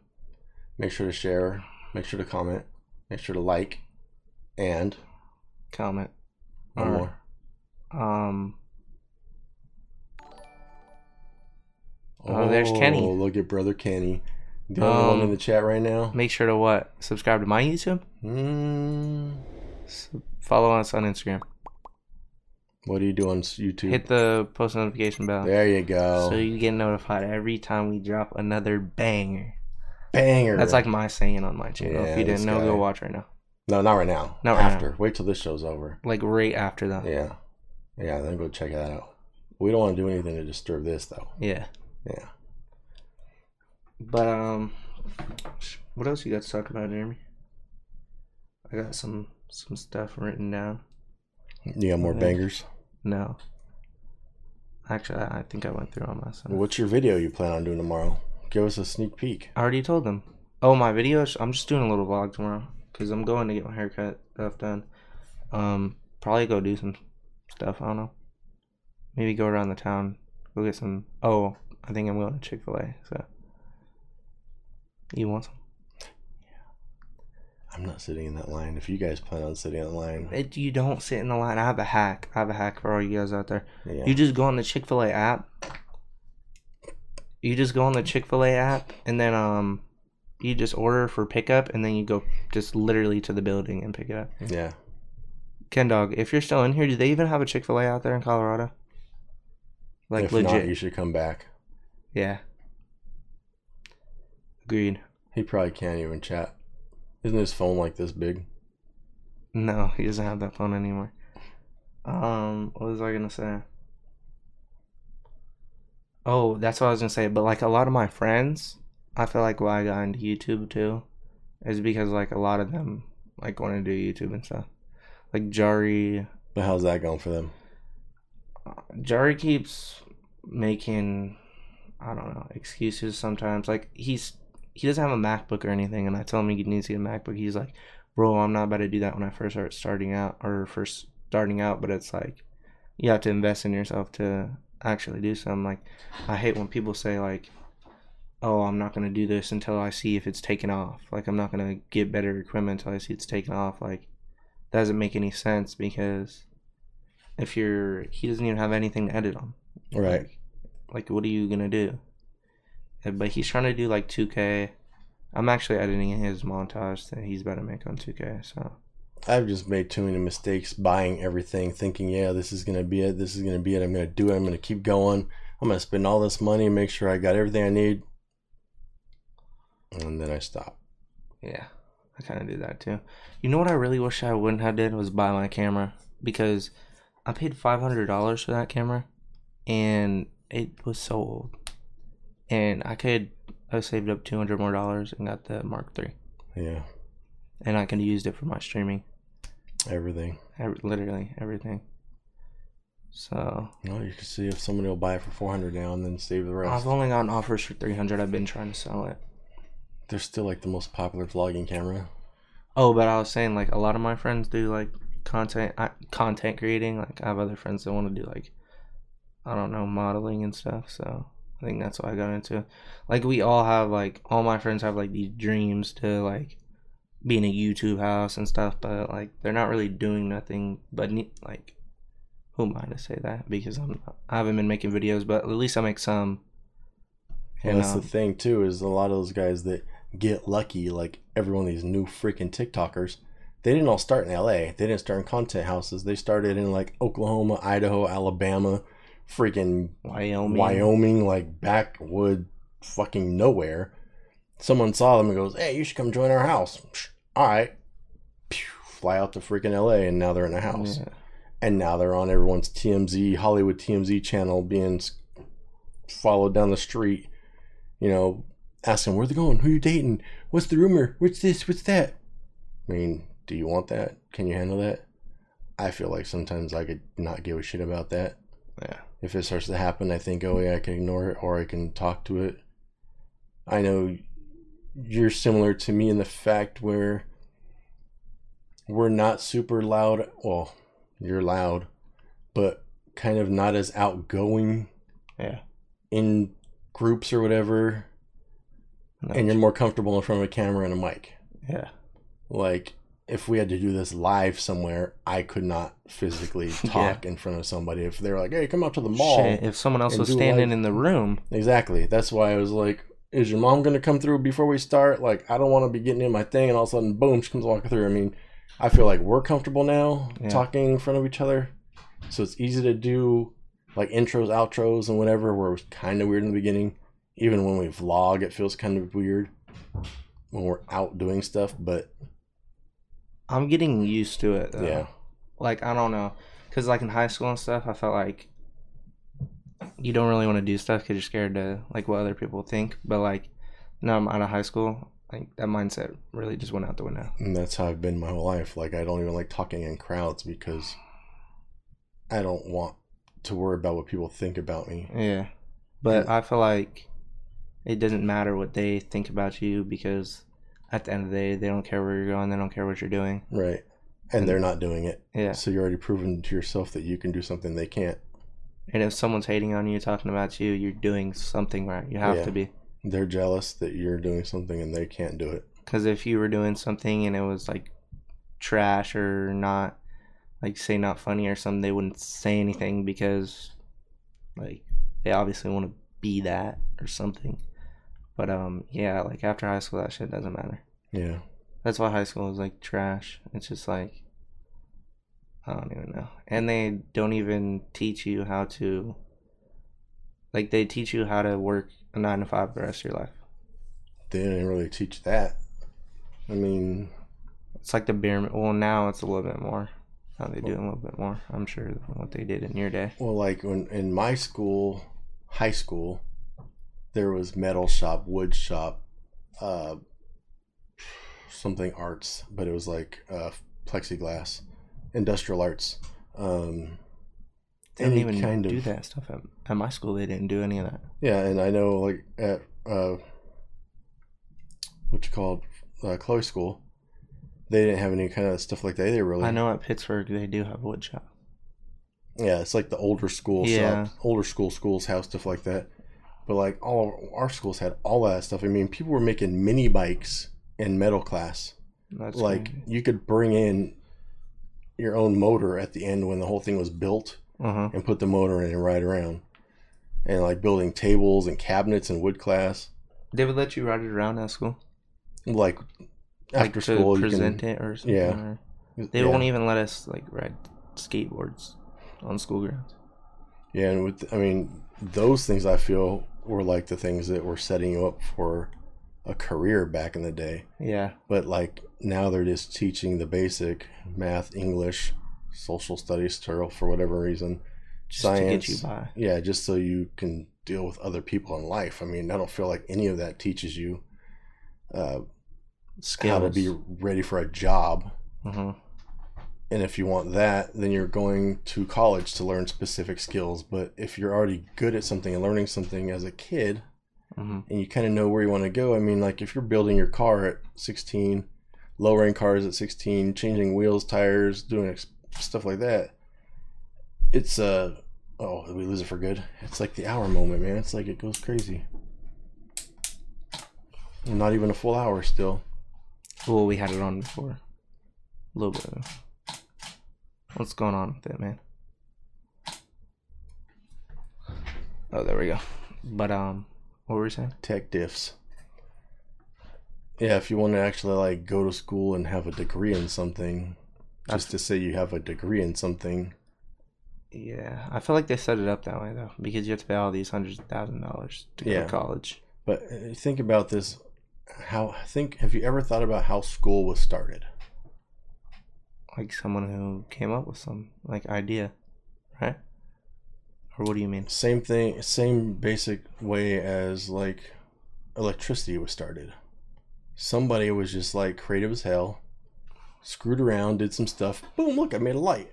Make sure to share. Make sure to comment. Make sure to like. And Comment. Or- more. Um. Oh, there's Kenny. Look at brother Kenny. The only one in Um, the chat right now. Make sure to what? Subscribe to my YouTube. Mm, Follow us on Instagram. what do you do on YouTube? Hit the post notification bell there you go. so you get notified every time we drop another banger. Banger. That's like my saying on my channel. Yeah, if you didn't know, go watch right now. No, not right now. Not right After. Wait till this show's over. Like right after that. Yeah. Yeah, then go check that out. We don't want to do anything to disturb this though. Yeah. Yeah. But um, what else you got to talk about, Jeremy? I got some some stuff written down. You got more bangers? No. Actually, I I think I went through all my stuff. What's your video you plan on doing tomorrow? Give us a sneak peek. I already told them. Oh, my videos. I'm just doing a little vlog tomorrow because I'm going to get my haircut stuff done. Um, probably go do some stuff. I don't know. Maybe go around the town. Go get some. Oh, I think I'm going to Chick Fil A. So, you want some? I'm not sitting in that line. If you guys plan on sitting in the line, It, you don't sit in the line. I have a hack. I have a hack for all you guys out there. yeah. You just go on the Chick Fil A app. You just go on the Chick Fil A app and then um, you just order for pickup and then you go just literally to the building and pick it up. Yeah. Ken Dog, if you're still in here, do they even have a Chick Fil A out there in Colorado? Like if legit? not, you should come back. yeah. Agreed. He probably can't even chat. Isn't his phone like this big? No, he doesn't have that phone anymore. Um, what was I gonna say? Oh, that's what I was gonna say. But like a lot of my friends, I feel like why I got into YouTube too, is because like a lot of them like want to do YouTube and stuff. Like Jari, But how's that going for them? Jari keeps making, I don't know, excuses sometimes. Like he's he doesn't have a MacBook or anything, and I tell him he needs to get a MacBook. He's like, bro, I'm not about to do that when I first start starting out or first starting out. But it's like you have to invest in yourself to actually do something. Like I hate when people say like, oh, I'm not gonna do this until I see if it's taken off. Like I'm not gonna get better equipment until I see it's taken off. Like that doesn't make any sense because if you're he doesn't even have anything to edit on. Right. Like, like what are you gonna do? Uh, But he's trying to do like 2K. I'm actually editing his montage that he's about to make on 2K. So I've just made too many mistakes buying everything, thinking, yeah, this is gonna be it. This is gonna be it. I'm gonna do it. I'm gonna keep going. I'm gonna spend all this money and make sure I got everything I need. And then I stop. yeah, I kind of did that too. You know what I really wish I wouldn't have did was buy my camera because I paid five hundred dollars for that camera, and it was so old, and I could I saved up two hundred more dollars and got the Mark Three, Yeah, and I could have used it for my streaming. everything. Every, literally everything. So Well, you can see if somebody will buy it for 400 now and then save the rest. I've only gotten offers for three hundred. I've been trying to sell it. They're still like the most popular vlogging camera. Oh, but I was saying like a lot of my friends do like content I, content creating. Like I have other friends that want to do like I don't know modeling and stuff. So I think that's what I got into. Like we all have like all my friends have like these dreams to like be in a YouTube house and stuff, but like they're not really doing nothing. But ne- like who am I to say that? Because I'm I haven't been making videos, but at least I make some. And And, that's um, the thing too is a lot of those guys that get lucky, like every one of these new freaking TikTokers, they didn't all start in LA. They didn't start in content houses. They started in like Oklahoma, Idaho, Alabama, freaking Wyoming. Wyoming, like backwood, fucking nowhere. Someone saw them and goes, "Hey, you should come join our house." All right, fly out to freaking LA, and now they're in a house Yeah. and now they're on everyone's TMZ Hollywood TMZ channel, being followed down the street. You know, asking where they're going, who you dating, what's the rumor, what's this, what's that. I mean, do you want that? Can you handle that? I feel like sometimes I could not give a shit about that. Yeah. If it starts to happen, I think, oh yeah, I can ignore it or I can talk to it. I know you're similar to me in the fact where we're not super loud. Well, you're loud, but kind of not as outgoing Yeah. in groups or whatever. No, And you're more comfortable in front of a camera and a mic. yeah. Like, if we had to do this live somewhere, I could not physically talk in front of somebody. If they were like, hey, come out to the mall. Shit, if someone else was standing live- in the room, Exactly. That's why I was like, "Is your mom gonna come through before we start?" Like, I don't want to be getting in my thing, and all of a sudden, boom, she comes walking through. I mean, I feel like we're comfortable now Yeah. talking in front of each other, so it's easy to do like intros, outros, and whatever. Where it was kind of weird in the beginning. Even when we vlog, it feels kind of weird when we're out doing stuff. But I'm getting used to it. Though. yeah, Like I don't know, cause like in high school and stuff, I felt like you don't really want to do stuff because you're scared to like what other people think. But like now I'm out of high school, like that mindset really just went out the window. and that's how I've been my whole life. Like, I don't even like talking in crowds because I don't want to worry about what people think about me. Yeah, but I feel like it doesn't matter what they think about you because at the end of the day, they don't care where you're going. They don't care what you're doing. Right. And they're not doing it. Yeah. So you're already proven to yourself that you can do something they can't. And if someone's hating on you, talking about you, you're doing something right. You have Yeah. to be. They're jealous that you're doing something and they can't do it. Because if you were doing something and it was like trash or not, like say not funny or something, they wouldn't say anything because, like, they obviously want to be that or something. But um, yeah, like after high school, that shit doesn't matter. Yeah. That's why high school is like trash. It's just like I don't even know. And they don't even teach you how to like they teach you how to work a 9 to 5 the rest of your life. They didn't really teach that. I mean, It's like the bare well now it's a little bit more. Now they do a little bit more. I'm sure than what they did in your day. well, like when in my school, high school, there was metal shop, wood shop, uh, something arts, but it was like uh, plexiglass, industrial arts. Um, They didn't even kind do of that stuff at, at my school. They didn't do any of that. Yeah, and I know like at uh, what you call it, uh, Chloe School, they didn't have any kind of stuff like that. They really. I know at Pittsburgh they do have wood shop. Yeah, it's like the older school Yeah. shop, older school schools have stuff like that. But like all our schools had all that stuff. I mean, people were making mini bikes in metal class. That's like you could bring in your own motor at the end when the whole thing was built uh huh. and put the motor in and ride around. And like building tables and cabinets in wood class. They would let you ride it around at school. Like Like, after to school, present can, it or something. yeah. or- They yeah. won't even let us like ride skateboards on school grounds. Yeah, and with I mean those things I feel were like the things that were setting you up for a career back in the day. Yeah. But like now they're just teaching the basic math, English, social studies, Turtle for whatever reason, Just science. to get you by. Yeah, just so you can deal with other people in life. I mean, I don't feel like any of that teaches you uh, Skills. how to be ready for a job. hmm And if you want that, then you're going to college to learn specific skills. But if you're already good at something and learning something as a kid, hmm and you kind of know where you want to go, I mean, like if you're building your car at 16, lowering cars at 16, changing wheels, tires, doing ex- stuff like that, it's uh oh, we lose it for good? It's like the hour moment, man. It's like it goes crazy. Not even a full hour still. Well, we had it on before. A little bit. What's going on with it, man? Oh, there we go. But um, what were we saying? tech diffs. Yeah, if you want to actually like go to school and have a degree in something, just to say you have a degree in something, Yeah, I feel like they set it up that way though, because you have to pay all these hundreds of thousand dollars to go Yeah. to college. but uh, think about this. How think have you ever thought about how school was started? Like someone who came up with some like idea, right? Or what do you mean? Same thing, same basic way as like electricity was started. Somebody was just like creative as hell, screwed around, did some stuff. Boom! Look, I made a light.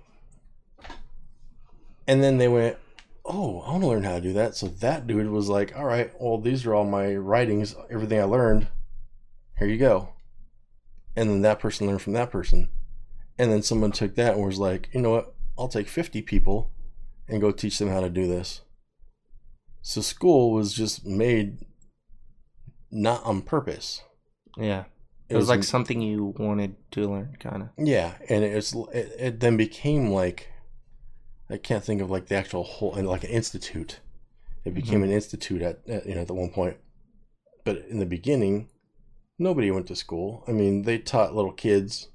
And then they went, "Oh, I want to learn how to do that." So that dude was like, "All right, well, these are all my writings, everything I learned. Here you go." And then that person learned from that person, and then someone took that and was like, "You know what? I'll take fifty people." and go teach them how to do this. So school was just made not on purpose. Yeah, it was like something you wanted to learn, kind of. yeah, and it's it, it then became like I can't think of like the actual whole and like an institute. It mm-hmm. became an institute at, at you know at the one point, but in the beginning, nobody went to school. I mean, they taught little kids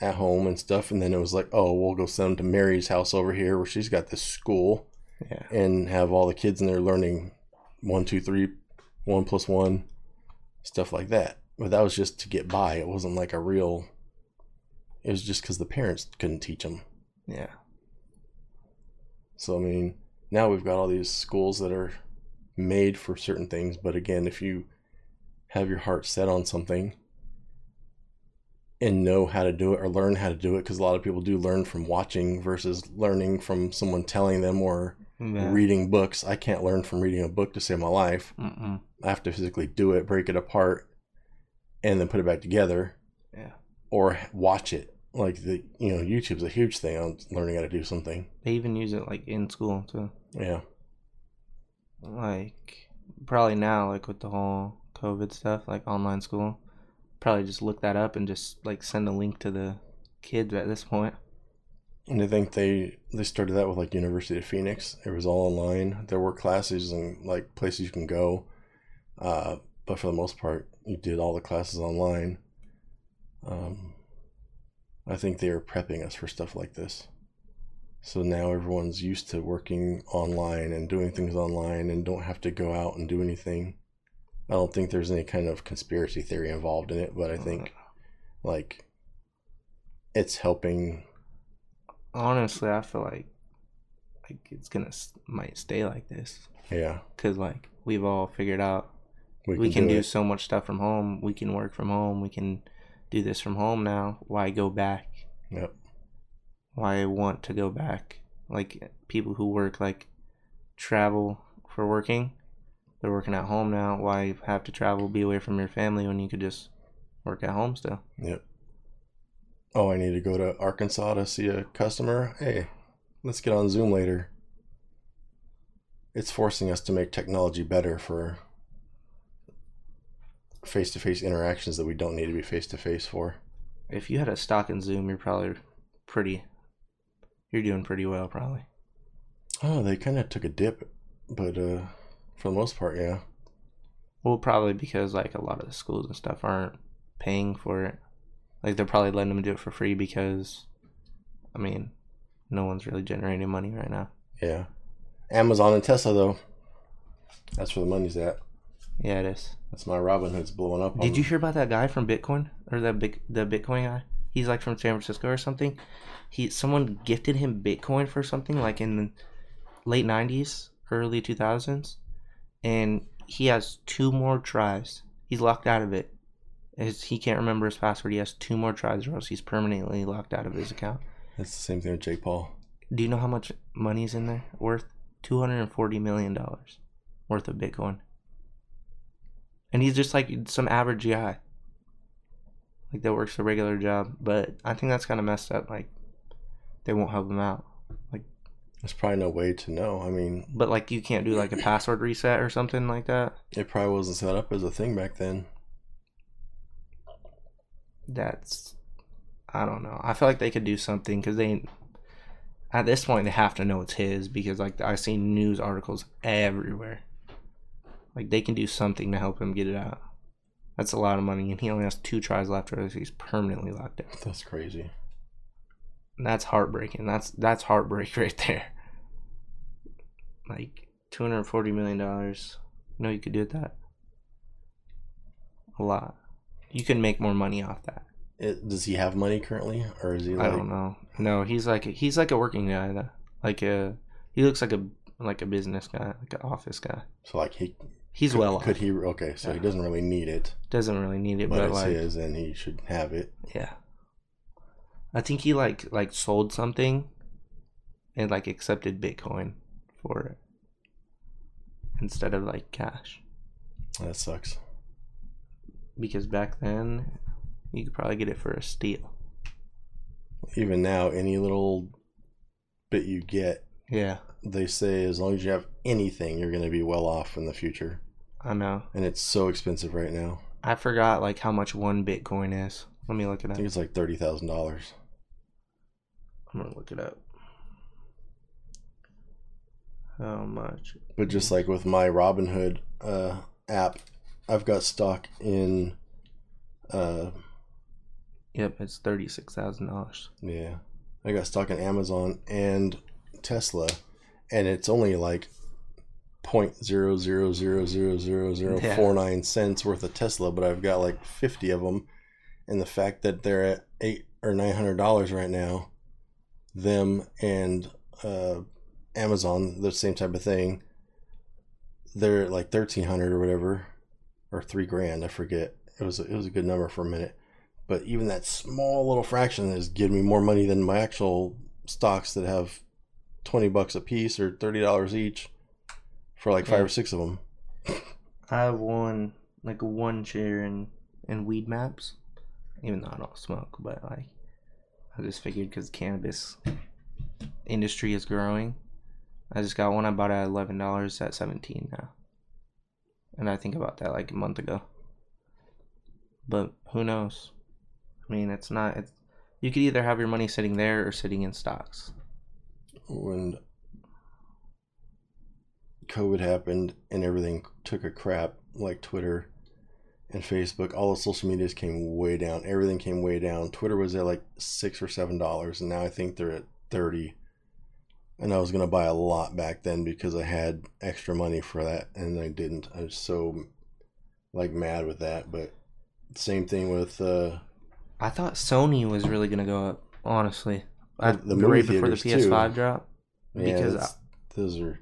at home and stuff, and then it was like, oh, we'll go send them to Mary's house over here where she's got this school. Yeah, and have all the kids in there learning one, two, three, one plus one, stuff like that. But that was just to get by. It wasn't like a real. It was just because the parents couldn't teach them. yeah, So I mean, now we've got all these schools that are made for certain things. But again, if you have your heart set on something and know how to do it or learn how to do it, because a lot of people do learn from watching versus learning from someone telling them or yeah. reading books. I can't learn from reading a book to save my life. Mm-mm. I have to physically do it, break it apart, and then put it back together, Yeah, or watch it. Like the you know YouTube's a huge thing on learning how to do something. they even use it like in school too. Yeah, Like probably now, like with the whole COVID stuff, like online school, probably just look that up and just like send a link to the kids at this point. And I think they they started that with like University of Phoenix. It was all online. There were classes and like places you can go, uh, but for the most part, you did all the classes online. Um, I think they are prepping us for stuff like this. So now everyone's used to working online and doing things online and don't have to go out and do anything. I don't think there's any kind of conspiracy theory involved in it, but I think like it's helping Honestly, I feel like like it's gonna might stay like this yeah because like we've all figured out we can, do, it. so much stuff from home. We can work from home. We can do this from home now. Why go back? Yep. Why want to go back? Like people who work like travel for working, they're working at home now. Why have to travel, be away from your family when you could just work at home still? Yep. Oh, I need to go to Arkansas to see a customer. Hey, let's get on Zoom later. It's forcing us to make technology better for face to face interactions that we don't need to be face to face for. If you had a stock in Zoom, you're probably pretty. You're doing pretty well, probably. Oh, they kind of took a dip, but uh, for the most part, yeah. Well, probably because like a lot of the schools and stuff aren't paying for it. Like they're probably letting them do it for free because, I mean, no one's really generating money right now. Yeah. Amazon and Tesla, though. That's where the money's at. Yeah, it is. That's my Robinhood's blowing up. Did you hear about that guy from Bitcoin or that big the Bitcoin guy? He's like from San Francisco or something. He someone gifted him Bitcoin for something like in the late nineties, early two thousands, and he has two more tries. He's locked out of it. His, he can't remember his password. He has two more tries, or else he's permanently locked out of his account. That's the same thing with Jake Paul. Do you know how much money is in there? Worth two hundred and forty million dollars worth of Bitcoin. And he's just like some average guy. Like that works a regular job. But I think that's kinda messed up. Like they won't help him out. There's probably no way to know. I mean, But like you can't do like a password reset or something like that. it probably wasn't set up as a thing back then. That's I don't know. I feel like they could do something because they at this point they have to know it's his because like I see news articles everywhere. Like they can do something to help him get it out. That's a lot of money, and he only has two tries left, or he's permanently locked out. That's crazy. And that's heartbreaking. That's that's heartbreak right there. Like two hundred forty million dollars. No, you could do that. A lot. You can make more money off that. It, does he have money currently, or is he like? I don't know. No, he's like he's like a working guy. Though. Like a he looks like a like a business guy, like an office guy. So like he He's could, well off. Could he? Okay, so he doesn't really need it, Doesn't really need it, but, but, it's like his, and he should have it. yeah. I think he like like sold something, and like accepted Bitcoin for it instead of like cash That sucks. because back then you could probably get it for a steal. Even now, any little bit you get, Yeah, they say as long as you have anything, you're going to be well off in the future. I know. And it's so expensive right now. I forgot like how much one Bitcoin is. Let me look it I up. think it's like thirty thousand dollars. I'm gonna look it up. How much? But just like with my Robinhood uh, app, I've got stock in. Uh, Yep, it's thirty six thousand dollars. yeah, I got stock in Amazon and Tesla, and it's only like point zero zero zero zero zero zero four nine cents worth of Tesla, but I've got like fifty of them, and the fact that they're at eight or nine hundred dollars right now, them and uh, Amazon, the same type of thing. They're like thirteen hundred or whatever, or three grand. I forget. It was it was a good number for a minute, but even that small little fraction is giving me more money than my actual stocks that have twenty bucks a piece or thirty dollars each for like five Yeah. or six of them. I have one like one share in in Weedmaps, even though I don't smoke, but like I just figured because cannabis industry is growing. I just got one. I bought at eleven dollars at seventeen now, and I think about that like a month ago. But who knows? I mean, it's not. It's, You could either have your money sitting there or sitting in stocks. when COVID happened and everything took a crap, like Twitter and Facebook, all the social medias came way down. Everything came way down. Twitter was at like six or seven dollars, and now I think they're at thirty. And I was gonna buy a lot back then because I had extra money for that, and I didn't. I was so like mad with that. But same thing with uh, I thought Sony was really gonna go up. Honestly, I, The- movie right before the. PS5 drop. Yeah, Because those are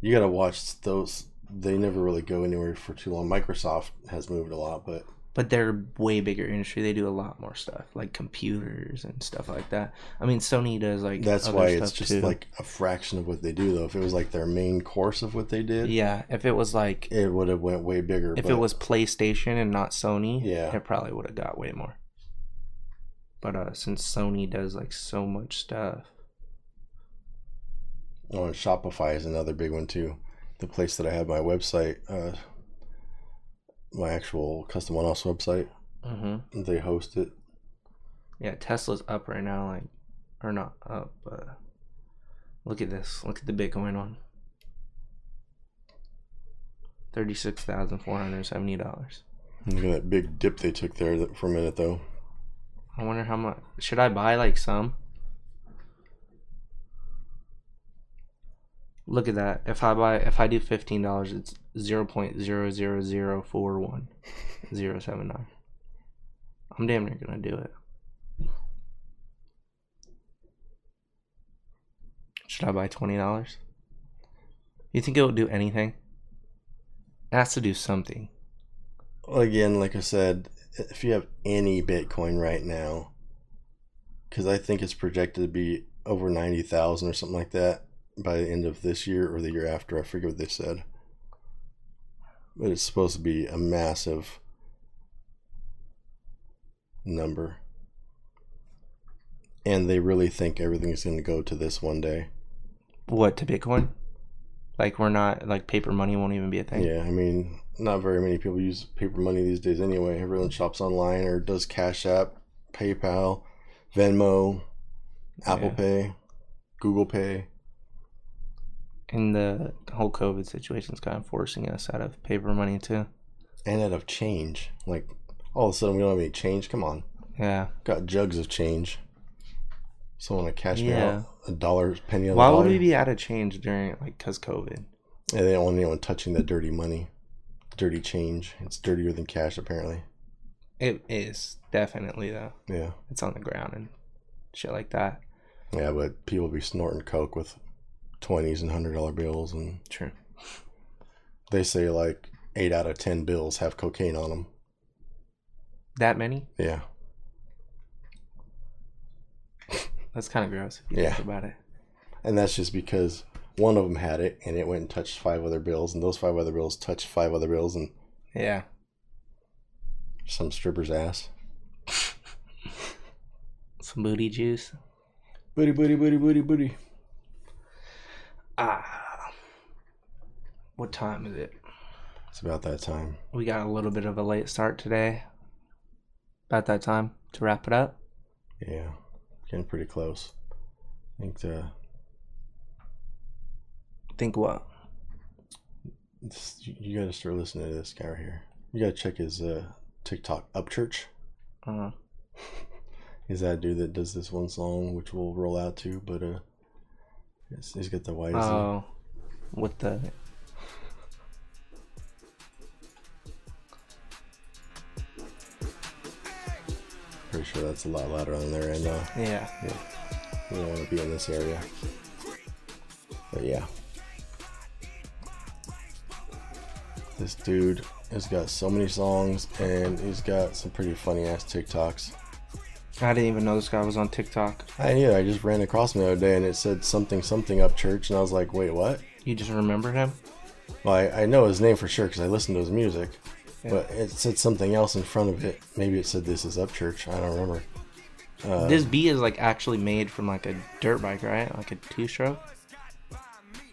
you gotta watch those. They never really go anywhere for too long. Microsoft has moved a lot, but but they're way bigger industry. They do a lot more stuff like computers and stuff like that. I mean, Sony does like that's why it's just too. like a fraction of what they do. Though, if it was like their main course of what they did, yeah. If it was like it would have went way bigger. if but it was PlayStation and not Sony, Yeah. it probably would have got way more. But uh, since Sony does like so much stuff, oh, and Shopify is another big one too. The place that I have my website, uh, my actual custom one-off website, mm-hmm. they host it. yeah, Tesla's up right now, like or not up, but look at this. Look at the Bitcoin one. Thirty-six thousand four hundred seventy dollars. Look at that big dip they took there for a minute, though. I wonder how much. Should I buy like some? Look at that. If I buy, if I do fifteen dollars, it's zero point zero zero zero four one zero seven nine. I'm damn near gonna do it. Should I buy twenty dollars? You think it will do anything? It has to do something. Again, like I said, if you have any Bitcoin right now, because I think it's projected to be over 90,000 or something like that by the end of this year or the year after. I forget what they said. But it's supposed to be a massive number. And they really think everything's going to go to this one day. What to Bitcoin? Like we're not like paper money won't even be a thing. Yeah, I mean, not very many people use paper money these days anyway. Everyone shops online or does Cash App, PayPal, Venmo, Apple Yeah. Pay, Google Pay. And the whole COVID situation is kind of forcing us out of paper money too. and out of change. Like all of a sudden we don't have any change. Come on, Yeah. got jugs of change. Someone to cash me Yeah. out a dollar penny on Why the would we be out of change during like cause COVID? Yeah, they don't want anyone touching that dirty money, dirty change. It's dirtier than cash apparently. It is definitely though. Yeah, It's on the ground and shit like that. yeah, but people be snorting coke with twenties and hundred dollar bills, and True. they say like eight out of ten bills have cocaine on them. That many? Yeah, That's kind of gross. If you Yeah. Think about it. and that's just because one of them had it, and it went and touched five other bills, and those five other bills touched five other bills, and Yeah. some stripper's ass. Some booty juice. Booty, booty, booty, booty, booty. Ah. What time is it? It's about that time. We got a little bit of a late start today. About that time to wrap it up. Yeah, getting pretty close. I think the Think what? you got to start listening to this guy right here. You got to check his uh, TikTok Upchurch. Uh huh. He's that dude that does this one song, which we'll roll out to. But uh, he's, he's got the white. oh, with the Pretty sure that's a lot louder on their end. Uh, yeah. we don't want to be in this area. But yeah. This dude has got so many songs and he's got some pretty funny ass TikToks. I didn't even know this guy was on TikTok. I knew. I just ran across him the other day, and it said something something Upchurch, and I was like, "Wait, what?" You just remember him? Well, I, I know his name for sure because I listened to his music, Yeah. but it said something else in front of it. Maybe it said "This is Upchurch." I don't remember. Uh, this beat is like actually made from like a dirt bike, right? Like a two stroke.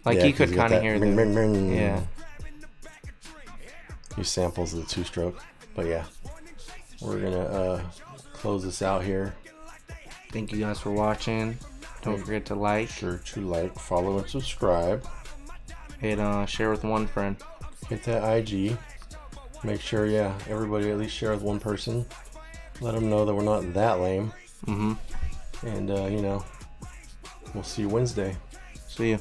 Like yeah, you could kind of hear ring, the ring, ring. yeah. He samples the two-stroke, but yeah, we're gonna uh, close this out here. Thank you guys for watching. Don't forget to like Sure to like, follow, and subscribe. and uh, share with one friend. Hit that IG. Make sure, yeah, everybody at least share with one person. Let them know that we're not that lame. Mm-hmm. And, uh, you know, we'll see you Wednesday. See you.